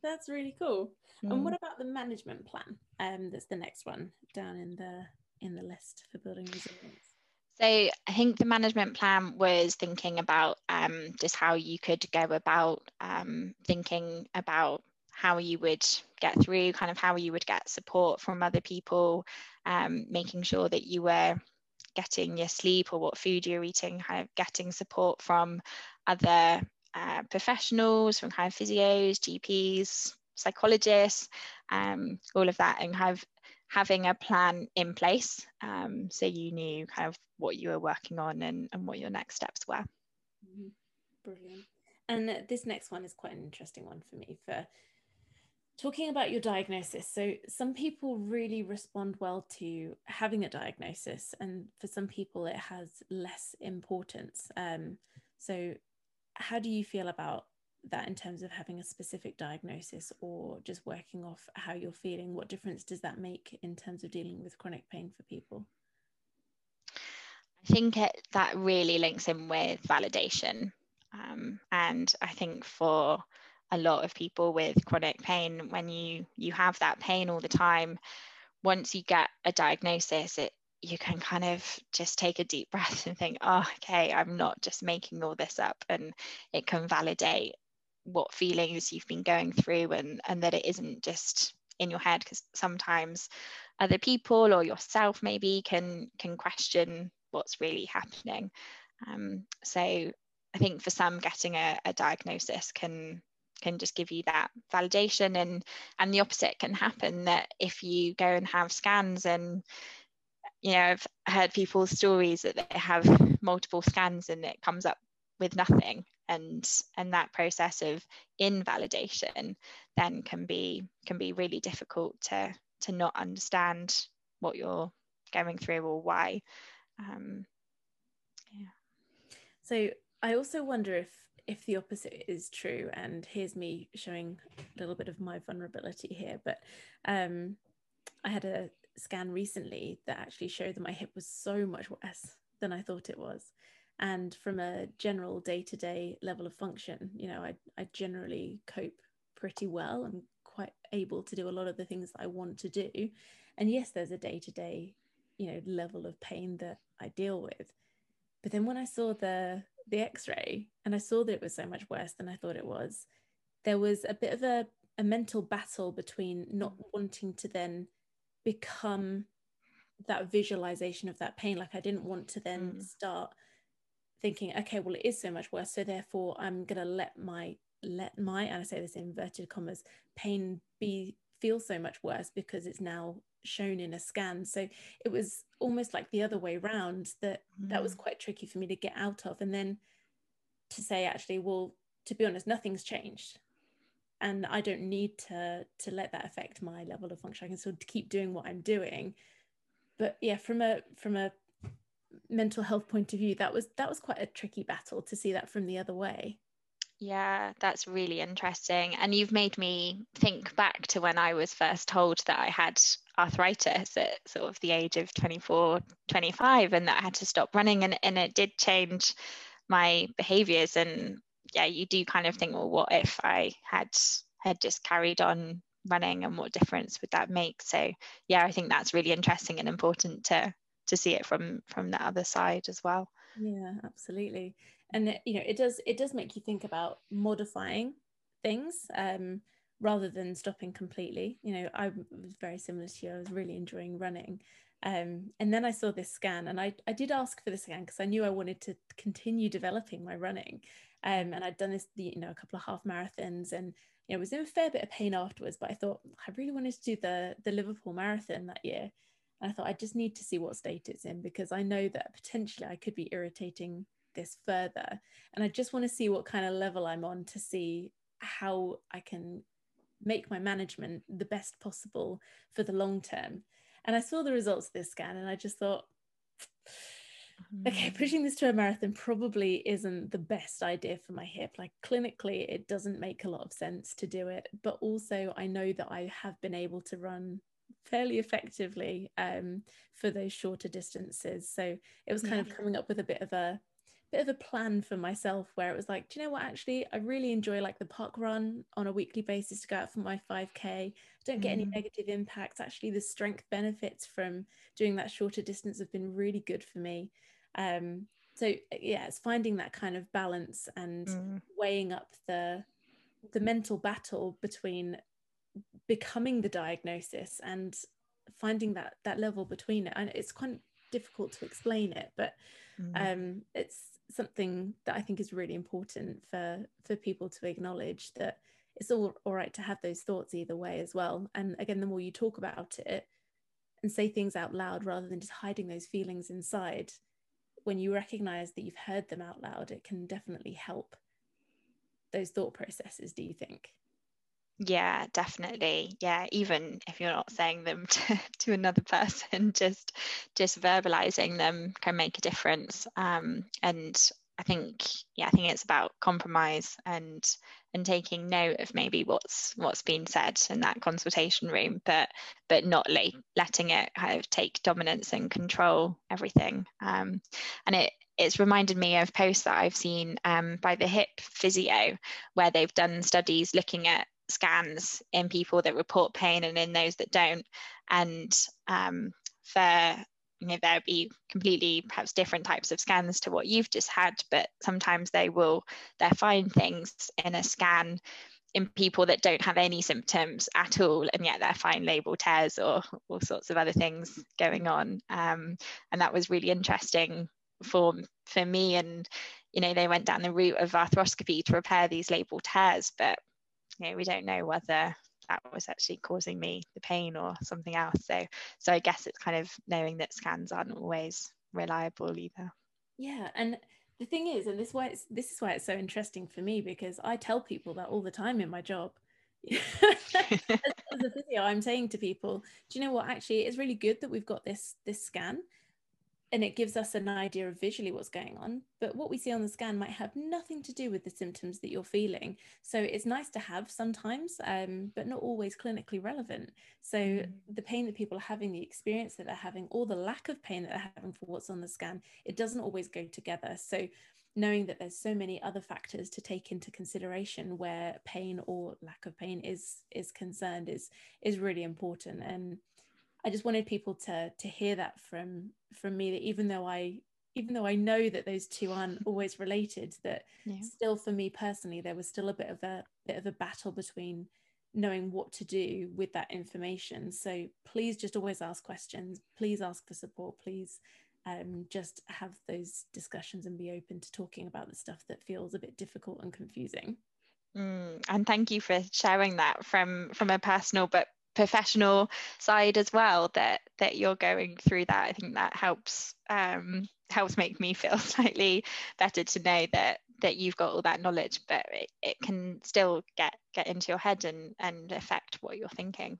That's really cool. Mm. and what about the management plan? Um that's the next one down in the in the list for building resilience.
So I think the management plan was thinking about um, just how you could go about um, thinking about how you would get through, kind of how you would get support from other people, um, making sure that you were getting your sleep or what food you're eating, kind of getting support from other uh, professionals, from kind of physios, GPs, psychologists, um, all of that, and kind of having a plan in place um, so you knew kind of what you were working on and, and what your next steps were.
Mm-hmm. Brilliant. And this next one is quite an interesting one for me for talking about your diagnosis. So, some people really respond well to having a diagnosis, and for some people, it has less importance. Um, so, how do you feel about that in terms of having a specific diagnosis or just working off how you're feeling? What difference does that make in terms of dealing with chronic pain for people?
I think it, that really links in with validation. Um, and I think for a lot of people with chronic pain, when you you have that pain all the time, once you get a diagnosis, it you can kind of just take a deep *laughs* breath and think, oh, okay, I'm not just making all this up, and it can validate what feelings you've been going through, and and that it isn't just in your head, because sometimes other people or yourself maybe can can question what's really happening. Um, so I think for some, getting a, a diagnosis can can just give you that validation and and the opposite can happen that if you go and have scans and you know i've heard people's stories that they have multiple scans and it comes up with nothing and and that process of invalidation then can be can be really difficult to to not understand what you're going through or why. Um,
yeah. So i also wonder if if the opposite is true and here's me showing a little bit of my vulnerability here but um, i had a scan recently that actually showed that my hip was so much worse than i thought it was. And from a general day-to-day level of function you know i, I generally cope pretty well. I'm quite able to do a lot of the things that i want to do. And yes there's a day-to-day you know level of pain that i deal with. But then when i saw the the x-ray and i saw that it was so much worse than i thought it was there was a bit of a, a mental battle between not wanting to then become that visualization of that pain like i didn't want to then mm. start thinking okay well it is so much worse so therefore i'm going to let my let my and i say this in inverted commas pain be feel so much worse because it's now shown in a scan so it was almost like the other way round that mm. that was mm. quite tricky for me to get out of and then to say actually well to be honest nothing's changed and i don't need to to let that affect my level of function i can still keep doing what i'm doing but yeah from a from a mental health point of view that was that was quite a tricky battle to see that from the other way
yeah, that's really interesting. And you've made me think back to when I was first told that I had arthritis at sort of the age of 24, 25, and that I had to stop running. And, and it did change my behaviors. And yeah, you do kind of think, well, what if I had had just carried on running and what difference would that make? So yeah, I think that's really interesting and important to to see it from from the other side as well.
Yeah, absolutely and it, you know it does it does make you think about modifying things um, rather than stopping completely. You know i was very similar to you i was really enjoying running. Um, and then i saw this scan and i, I did ask for the scan because i knew i wanted to continue developing my running. Um, and i'd done this you know a couple of half marathons and you know was in a fair bit of pain afterwards but i thought i really wanted to do the the liverpool marathon that year. And i thought i just need to see what state it's in because i know that potentially i could be irritating this further. And I just want to see what kind of level I'm on to see how I can make my management the best possible for the long term. And I saw the results of this scan and I just thought, okay, mm. pushing this to a marathon probably isn't the best idea for my hip. Like clinically, it doesn't make a lot of sense to do it. But also, I know that I have been able to run fairly effectively um, for those shorter distances. So it was kind yeah. of coming up with a bit of a bit of a plan for myself where it was like, do you know what? Actually, I really enjoy like the park run on a weekly basis to go out for my 5K. I don't get mm. any negative impacts. Actually, the strength benefits from doing that shorter distance have been really good for me. Um, so yeah, it's finding that kind of balance and mm. weighing up the the mental battle between becoming the diagnosis and finding that that level between it. And it's quite difficult to explain it but mm. um, it's something that i think is really important for for people to acknowledge that it's all all right to have those thoughts either way as well. And again the more you talk about it and say things out loud rather than just hiding those feelings inside when you recognize that you've heard them out loud it can definitely help those thought processes do you think
yeah definitely. Yeah even if you're not saying them *laughs* to, to another person *laughs* just just verbalizing them can make a difference. Um, and i think yeah i think it's about compromise and and taking note of maybe what's what's been said in that consultation room but but not le- letting it kind of take dominance and control everything. Um, and it it's reminded me of posts that I've seen um, by the hip physio, where they've done studies looking at scans in people that report pain and in those that don't. And um, for you know there'll be completely perhaps different types of scans to what you've just had, but sometimes they will they find things in a scan in people that don't have any symptoms at all and yet they're fine labral tears or all sorts of other things going on um, and that was really interesting for for me and you know they went down the route of arthroscopy to repair these labral tears but you know we don't know whether that was actually causing me the pain or something else. So so i guess it's kind of knowing that scans aren't always reliable either.
Yeah and the thing is and this why it's this is why it's so interesting for me because i tell people that all the time in my job. *laughs* As, as a physio i'm saying to people do you know what? Actually it's really good that we've got this this scan and it gives us an idea of visually what's going on. But what we see on the scan might have nothing to do with the symptoms that you're feeling. So it's nice to have sometimes, um, but not always clinically relevant. So mm. the pain that people are having, the experience that they're having, or the lack of pain that they're having for what's on the scan, it doesn't always go together. So knowing that there's so many other factors to take into consideration where pain or lack of pain is is concerned is is really important and I just wanted people to to hear that from from me that even though I even though I know that those two aren't always related, that *laughs* yeah. still for me personally there was still a bit of a bit of a battle between knowing what to do with that information. So please just always ask questions. Please ask for support. Please um, just have those discussions and be open to talking about the stuff that feels a bit difficult and confusing.
Mm, and thank you for sharing that from from a personal but professional side as well that that you're going through that. I think that helps um, helps make me feel *laughs* slightly better to know that that you've got all that knowledge but it, it can still get get into your head and and affect what you're thinking.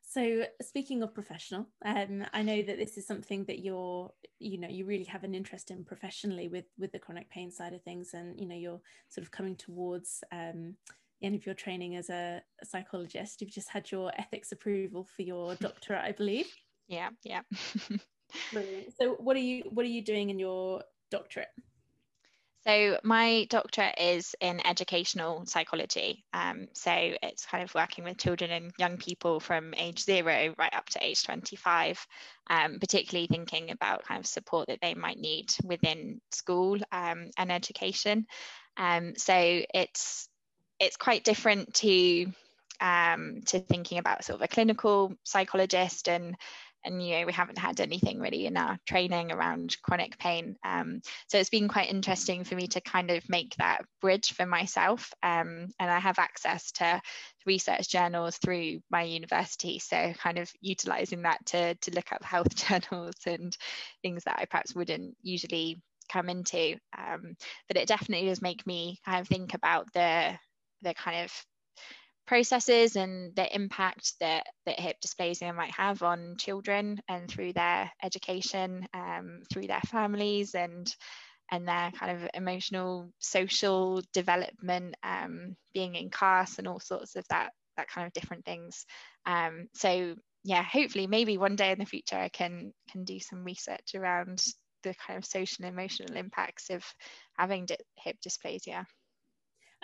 So speaking of professional um, i know that this is something that you're you know you really have an interest in professionally with with the chronic pain side of things and you know you're sort of coming towards um, end of your training as a, a psychologist. You've just had your ethics approval for your *laughs* doctorate, I believe.
Yeah, yeah. *laughs*
So what are you what are you doing in your doctorate?
So my doctorate is in educational psychology. Um, so it's kind of working with children and young people from age zero right up to age 25, um, particularly thinking about kind of support that they might need within school um, and education. Um, so it's it's quite different to um, to thinking about sort of a clinical psychologist and and you know we haven't had anything really in our training around chronic pain. Um, so it's been quite interesting for me to kind of make that bridge for myself um, and i have access to research journals through my university so kind of utilizing that to to look up health *laughs* journals and things that i perhaps wouldn't usually come into. Um, but it definitely does make me kind of think about the the kind of processes and the impact that, that hip dysplasia might have on children and through their education, um, through their families and and their kind of emotional, social development, um, being in class and all sorts of that that kind of different things. Um, so yeah, hopefully maybe one day in the future I can can do some research around the kind of social and emotional impacts of having hip dysplasia.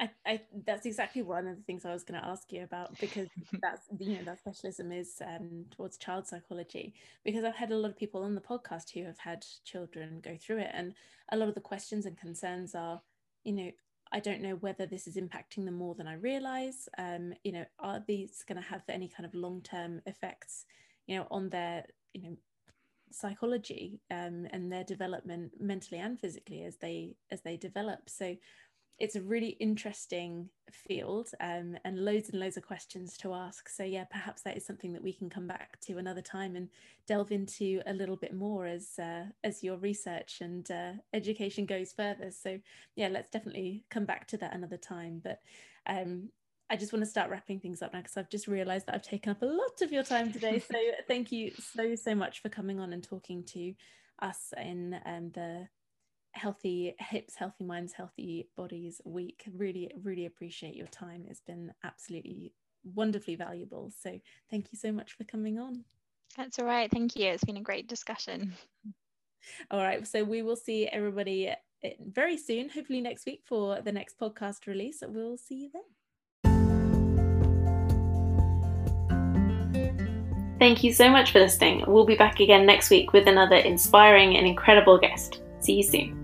I, I, that's exactly one of the things I was going to ask you about because *laughs* that's you know that specialism is um, towards child psychology because I've had a lot of people on the podcast who have had children go through it and a lot of the questions and concerns are you know I don't know whether this is impacting them more than I realize um, you know are these going to have any kind of long term effects you know on their you know psychology um, and their development mentally and physically as they as they develop. So it's a really interesting field um, and loads and loads of questions to ask. So yeah, perhaps that is something that we can come back to another time and delve into a little bit more as uh, as your research and uh, education goes further. So yeah, let's definitely come back to that another time. But um, I just want to start wrapping things up now because I've just realised that I've taken up a lot of your time today. So *laughs* thank you so so much for coming on and talking to us in um, the healthy hips healthy minds healthy bodies week really really appreciate your time. It's been absolutely wonderfully valuable. So thank you so much for coming on.
That's all right. Thank you. It's been a great discussion. *laughs*
All right. So we will see everybody eh, very soon hopefully next week for the next podcast release. We'll see you then.
Thank you so much for listening. We'll be back again next week with another inspiring and incredible guest. See you soon.